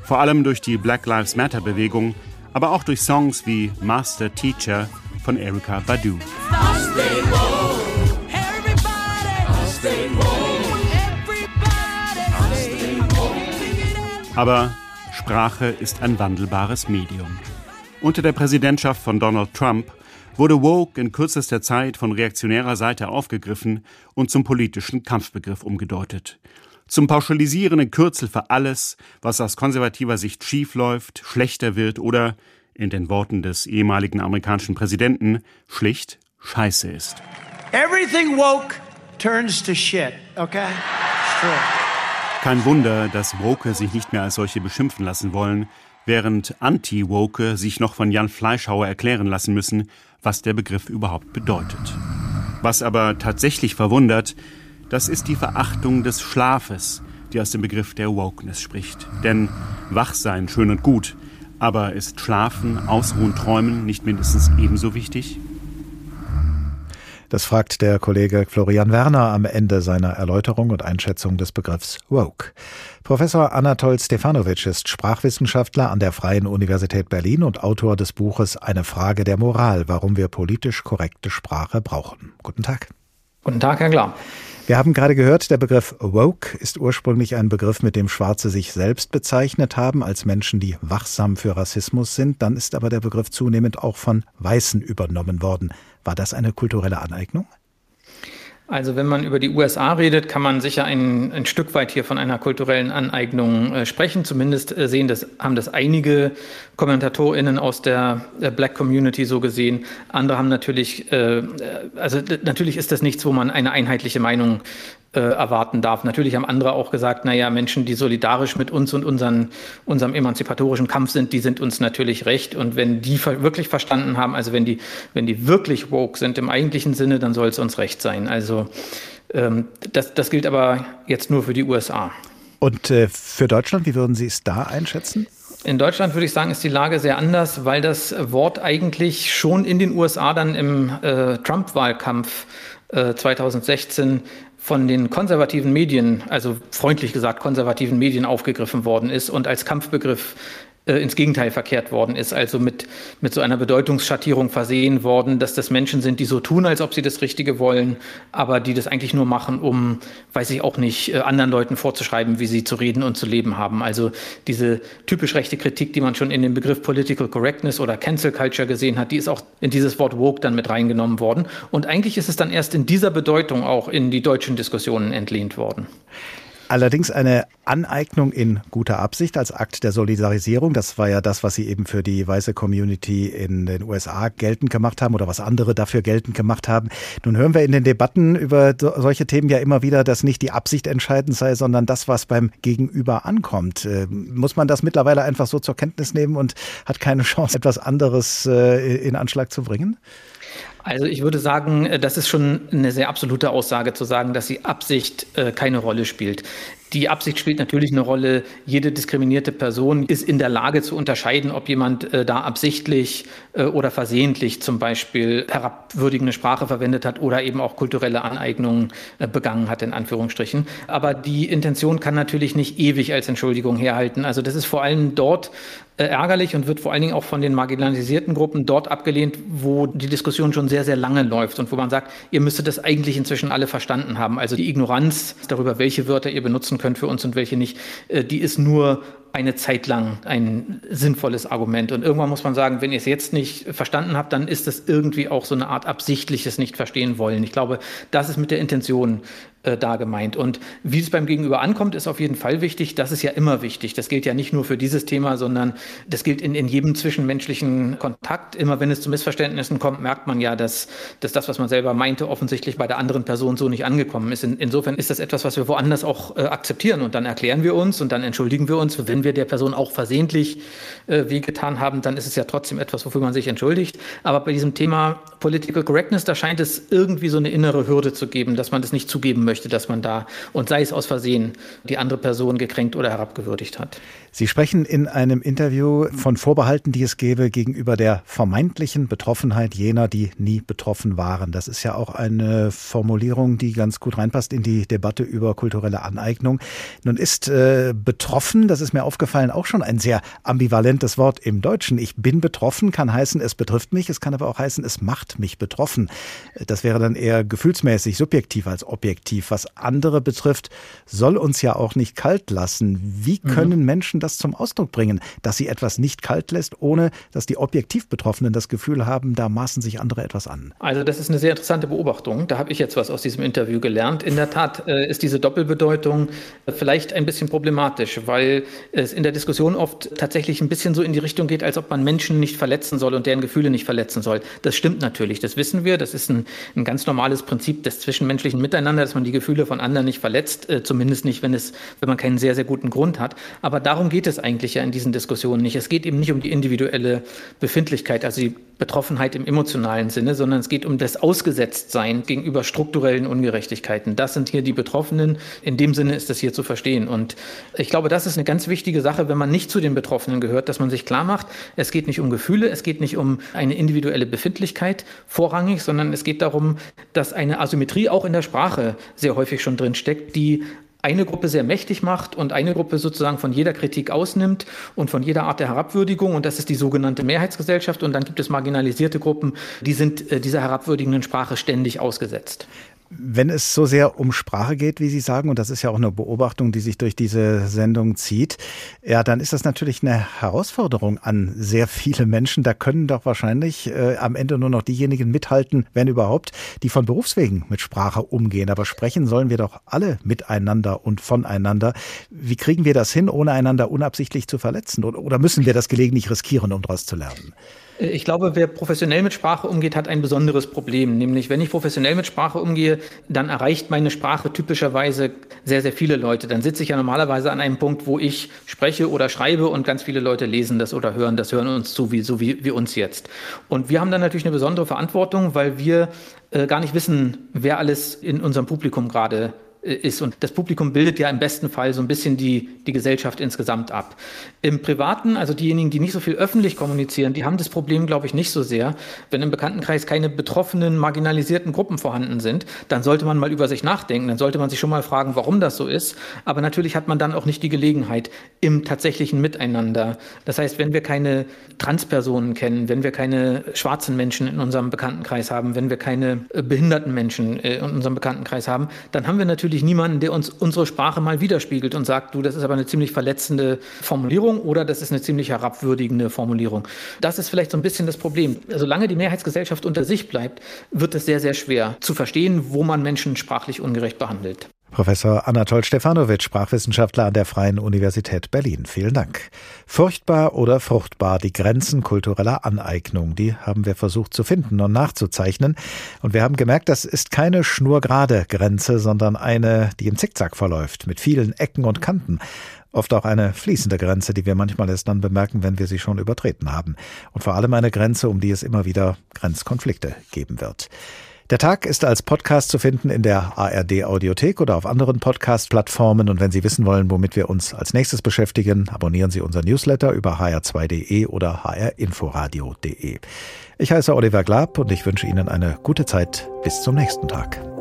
Vor allem durch die Black Lives Matter Bewegung, aber auch durch Songs wie Master Teacher von Erika Badu. Aber Sprache ist ein wandelbares Medium. Unter der Präsidentschaft von Donald Trump wurde Woke in kürzester Zeit von reaktionärer Seite aufgegriffen und zum politischen Kampfbegriff umgedeutet. Zum pauschalisierenden Kürzel für alles, was aus konservativer Sicht schiefläuft, schlechter wird oder in den Worten des ehemaligen amerikanischen Präsidenten schlicht Scheiße ist. Everything woke turns to shit, okay? Kein Wunder, dass Woke sich nicht mehr als solche beschimpfen lassen wollen, während Anti-Woke sich noch von Jan Fleischhauer erklären lassen müssen, was der Begriff überhaupt bedeutet. Was aber tatsächlich verwundert, das ist die Verachtung des Schlafes, die aus dem Begriff der Wokeness spricht. Denn Wachsein schön und gut, aber ist Schlafen, Ausruhen, Träumen nicht mindestens ebenso wichtig? Das fragt der Kollege Florian Werner am Ende seiner Erläuterung und Einschätzung des Begriffs Woke. Professor Anatol Stefanovic ist Sprachwissenschaftler an der Freien Universität Berlin und Autor des Buches Eine Frage der Moral, warum wir politisch korrekte Sprache brauchen. Guten Tag. Guten Tag, Herr Klar. Wir haben gerade gehört, der Begriff woke ist ursprünglich ein Begriff, mit dem Schwarze sich selbst bezeichnet haben als Menschen, die wachsam für Rassismus sind. Dann ist aber der Begriff zunehmend auch von Weißen übernommen worden. War das eine kulturelle Aneignung? Also wenn man über die USA redet, kann man sicher ein, ein Stück weit hier von einer kulturellen Aneignung äh, sprechen. Zumindest äh, sehen das, haben das einige KommentatorInnen aus der, der Black Community so gesehen. Andere haben natürlich, äh, also natürlich ist das nichts, wo man eine einheitliche Meinung äh, erwarten darf. Natürlich haben andere auch gesagt, naja, Menschen, die solidarisch mit uns und unseren, unserem emanzipatorischen Kampf sind, die sind uns natürlich recht. Und wenn die wirklich verstanden haben, also wenn die, wenn die wirklich woke sind im eigentlichen Sinne, dann soll es uns recht sein. Also ähm, das, das gilt aber jetzt nur für die USA. Und äh, für Deutschland, wie würden Sie es da einschätzen? In Deutschland würde ich sagen, ist die Lage sehr anders, weil das Wort eigentlich schon in den USA dann im äh, Trump-Wahlkampf äh, 2016 von den konservativen Medien, also freundlich gesagt konservativen Medien aufgegriffen worden ist und als Kampfbegriff äh, ins Gegenteil verkehrt worden ist, also mit, mit so einer Bedeutungsschattierung versehen worden, dass das Menschen sind, die so tun, als ob sie das Richtige wollen, aber die das eigentlich nur machen, um, weiß ich auch nicht, äh, anderen Leuten vorzuschreiben, wie sie zu reden und zu leben haben. Also diese typisch rechte Kritik, die man schon in dem Begriff Political Correctness oder Cancel Culture gesehen hat, die ist auch in dieses Wort Woke dann mit reingenommen worden. Und eigentlich ist es dann erst in dieser Bedeutung auch in die deutschen Diskussionen entlehnt worden. Allerdings eine Aneignung in guter Absicht als Akt der Solidarisierung. Das war ja das, was Sie eben für die weiße Community in den USA geltend gemacht haben oder was andere dafür geltend gemacht haben. Nun hören wir in den Debatten über solche Themen ja immer wieder, dass nicht die Absicht entscheidend sei, sondern das, was beim Gegenüber ankommt. Äh, muss man das mittlerweile einfach so zur Kenntnis nehmen und hat keine Chance, etwas anderes äh, in Anschlag zu bringen? Also ich würde sagen, äh, das ist schon eine sehr absolute Aussage zu sagen, dass die Absicht äh, keine Rolle spielt. Die Absicht spielt natürlich eine Rolle. Jede diskriminierte Person ist in der Lage zu unterscheiden, ob jemand äh, da absichtlich äh, oder versehentlich zum Beispiel herabwürdigende Sprache verwendet hat oder eben auch kulturelle Aneignungen äh, begangen hat, in Anführungsstrichen. Aber die Intention kann natürlich nicht ewig als Entschuldigung herhalten. Also das ist vor allem dort ärgerlich und wird vor allen Dingen auch von den marginalisierten Gruppen dort abgelehnt, wo die Diskussion schon sehr, sehr lange läuft und wo man sagt, ihr müsstet das eigentlich inzwischen alle verstanden haben. Also die Ignoranz darüber, welche Wörter ihr benutzen könnt für uns und welche nicht, äh, die ist nur eine Zeit lang ein sinnvolles Argument. Und irgendwann muss man sagen, wenn ihr es jetzt nicht verstanden habt, dann ist das irgendwie auch so eine Art absichtliches Nicht-Verstehen wollen. Ich glaube, das ist mit der Intention äh, da gemeint. Und wie es beim Gegenüber ankommt, ist auf jeden Fall wichtig. Das ist ja immer wichtig. Das gilt ja nicht nur für dieses Thema, sondern das gilt in, in jedem zwischenmenschlichen Kontakt. Immer wenn es zu Missverständnissen kommt, merkt man ja, dass, dass das, was man selber meinte, offensichtlich bei der anderen Person so nicht angekommen ist. In, insofern ist das etwas, was wir woanders auch äh, akzeptieren. Und dann erklären wir uns und dann entschuldigen wir uns. Wenn wir der Person auch versehentlich äh, wehgetan haben, dann ist es ja trotzdem etwas, wofür man sich entschuldigt. Aber bei diesem Thema Political Correctness, da scheint es irgendwie so eine innere Hürde zu geben, dass man das nicht zugeben möchte, dass man da, und sei es aus Versehen, die andere Person gekränkt oder herabgewürdigt hat. Sie sprechen in einem Interview von Vorbehalten, die es gäbe gegenüber der vermeintlichen Betroffenheit jener, die nie betroffen waren. Das ist ja auch eine Formulierung, die ganz gut reinpasst in die Debatte über kulturelle Aneignung. Nun ist äh, betroffen, das ist mir aufgefallen, auch schon ein sehr ambivalentes Wort im Deutschen. Ich bin betroffen kann heißen, es betrifft mich, es kann aber auch heißen, es macht mich betroffen. Das wäre dann eher gefühlsmäßig, subjektiv als objektiv. Was andere betrifft, soll uns ja auch nicht kalt lassen. Wie mhm. können mhm. Menschen das zum Ausdruck bringen, dass sie etwas nicht kalt lässt, ohne dass die objektiv Betroffenen das Gefühl haben, da maßen sich andere etwas an. Also das ist eine sehr interessante Beobachtung. Da habe ich jetzt was aus diesem Interview gelernt. In der Tat äh, ist diese Doppelbedeutung äh, vielleicht ein bisschen problematisch, weil es in der Diskussion oft tatsächlich ein bisschen so in die Richtung geht, als ob man Menschen nicht verletzen soll und deren Gefühle nicht verletzen soll. Das stimmt natürlich, das wissen wir. Das ist ein, ein ganz normales Prinzip des zwischenmenschlichen Miteinander, dass man die Gefühle von anderen nicht verletzt, äh, zumindest nicht, wenn, es, wenn man keinen sehr, sehr guten Grund hat. Aber darum geht es eigentlich ja in diesen Diskussionen nicht. Es geht eben nicht um die individuelle Befindlichkeit, also die Betroffenheit im emotionalen Sinne, sondern es geht um das Ausgesetztsein gegenüber strukturellen Ungerechtigkeiten. Das sind hier die Betroffenen. In dem Sinne ist das hier zu verstehen. Und ich glaube, das ist eine ganz wichtige Sache, wenn man nicht zu den Betroffenen gehört, dass man sich klar macht, es geht nicht um Gefühle, es geht nicht um eine individuelle Befindlichkeit vorrangig, sondern es geht darum, dass eine Asymmetrie auch in der Sprache sehr häufig schon drin steckt, die eine Gruppe sehr mächtig macht und eine Gruppe sozusagen von jeder Kritik ausnimmt und von jeder Art der Herabwürdigung. Und das ist die sogenannte Mehrheitsgesellschaft. Und dann gibt es marginalisierte Gruppen, die sind äh, dieser herabwürdigenden Sprache ständig ausgesetzt. Wenn es so sehr um Sprache geht, wie Sie sagen, und das ist ja auch eine Beobachtung, die sich durch diese Sendung zieht, ja, dann ist das natürlich eine Herausforderung an sehr viele Menschen. Da können doch wahrscheinlich äh, am Ende nur noch diejenigen mithalten, wenn überhaupt, die von Berufswegen mit Sprache umgehen. Aber sprechen sollen wir doch alle miteinander und voneinander. Wie kriegen wir das hin, ohne einander unabsichtlich zu verletzen? Oder müssen wir das gelegentlich riskieren, um daraus zu lernen? Ich glaube, wer professionell mit Sprache umgeht, hat ein besonderes Problem. Nämlich, wenn ich professionell mit Sprache umgehe, dann erreicht meine Sprache typischerweise sehr, sehr viele Leute. Dann sitze ich ja normalerweise an einem Punkt, wo ich spreche oder schreibe und ganz viele Leute lesen das oder hören das, hören uns zu, wie, so wie, wie uns jetzt. Und wir haben dann natürlich eine besondere Verantwortung, weil wir äh, gar nicht wissen, wer alles in unserem Publikum gerade äh, ist. Und das Publikum bildet ja im besten Fall so ein bisschen die, die Gesellschaft insgesamt ab. Im Privaten, also diejenigen, die nicht so viel öffentlich kommunizieren, die haben das Problem, glaube ich, nicht so sehr. Wenn im Bekanntenkreis keine betroffenen, marginalisierten Gruppen vorhanden sind, dann sollte man mal über sich nachdenken. Dann sollte man sich schon mal fragen, warum das so ist. Aber natürlich hat man dann auch nicht die Gelegenheit im tatsächlichen Miteinander. Das heißt, wenn wir keine Transpersonen kennen, wenn wir keine schwarzen Menschen in unserem Bekanntenkreis haben, wenn wir keine äh, behinderten Menschen äh, in unserem Bekanntenkreis haben, dann haben wir natürlich natürlich niemanden, der uns unsere Sprache mal widerspiegelt und sagt, du, das ist aber eine ziemlich verletzende Formulierung oder das ist eine ziemlich herabwürdigende Formulierung. Das ist vielleicht so ein bisschen das Problem. Solange die Mehrheitsgesellschaft unter sich bleibt, wird es sehr, sehr schwer zu verstehen, wo man Menschen sprachlich ungerecht behandelt. Professor Anatol Stefanovic, Sprachwissenschaftler an der Freien Universität Berlin. Vielen Dank. Furchtbar oder fruchtbar, die Grenzen kultureller Aneignung, die haben wir versucht zu finden und nachzuzeichnen. Und wir haben gemerkt, das ist keine schnurgerade Grenze, sondern eine, die im Zickzack verläuft, mit vielen Ecken und Kanten. Oft auch eine fließende Grenze, die wir manchmal erst dann bemerken, wenn wir sie schon übertreten haben. Und vor allem eine Grenze, um die es immer wieder Grenzkonflikte geben wird. Der Tag ist als Podcast zu finden in der ARD Audiothek oder auf anderen Podcast-Plattformen. Und wenn Sie wissen wollen, womit wir uns als nächstes beschäftigen, abonnieren Sie unser Newsletter über hr2.de oder hrinforadio.de. Ich heiße Oliver Glab und ich wünsche Ihnen eine gute Zeit. Bis zum nächsten Tag.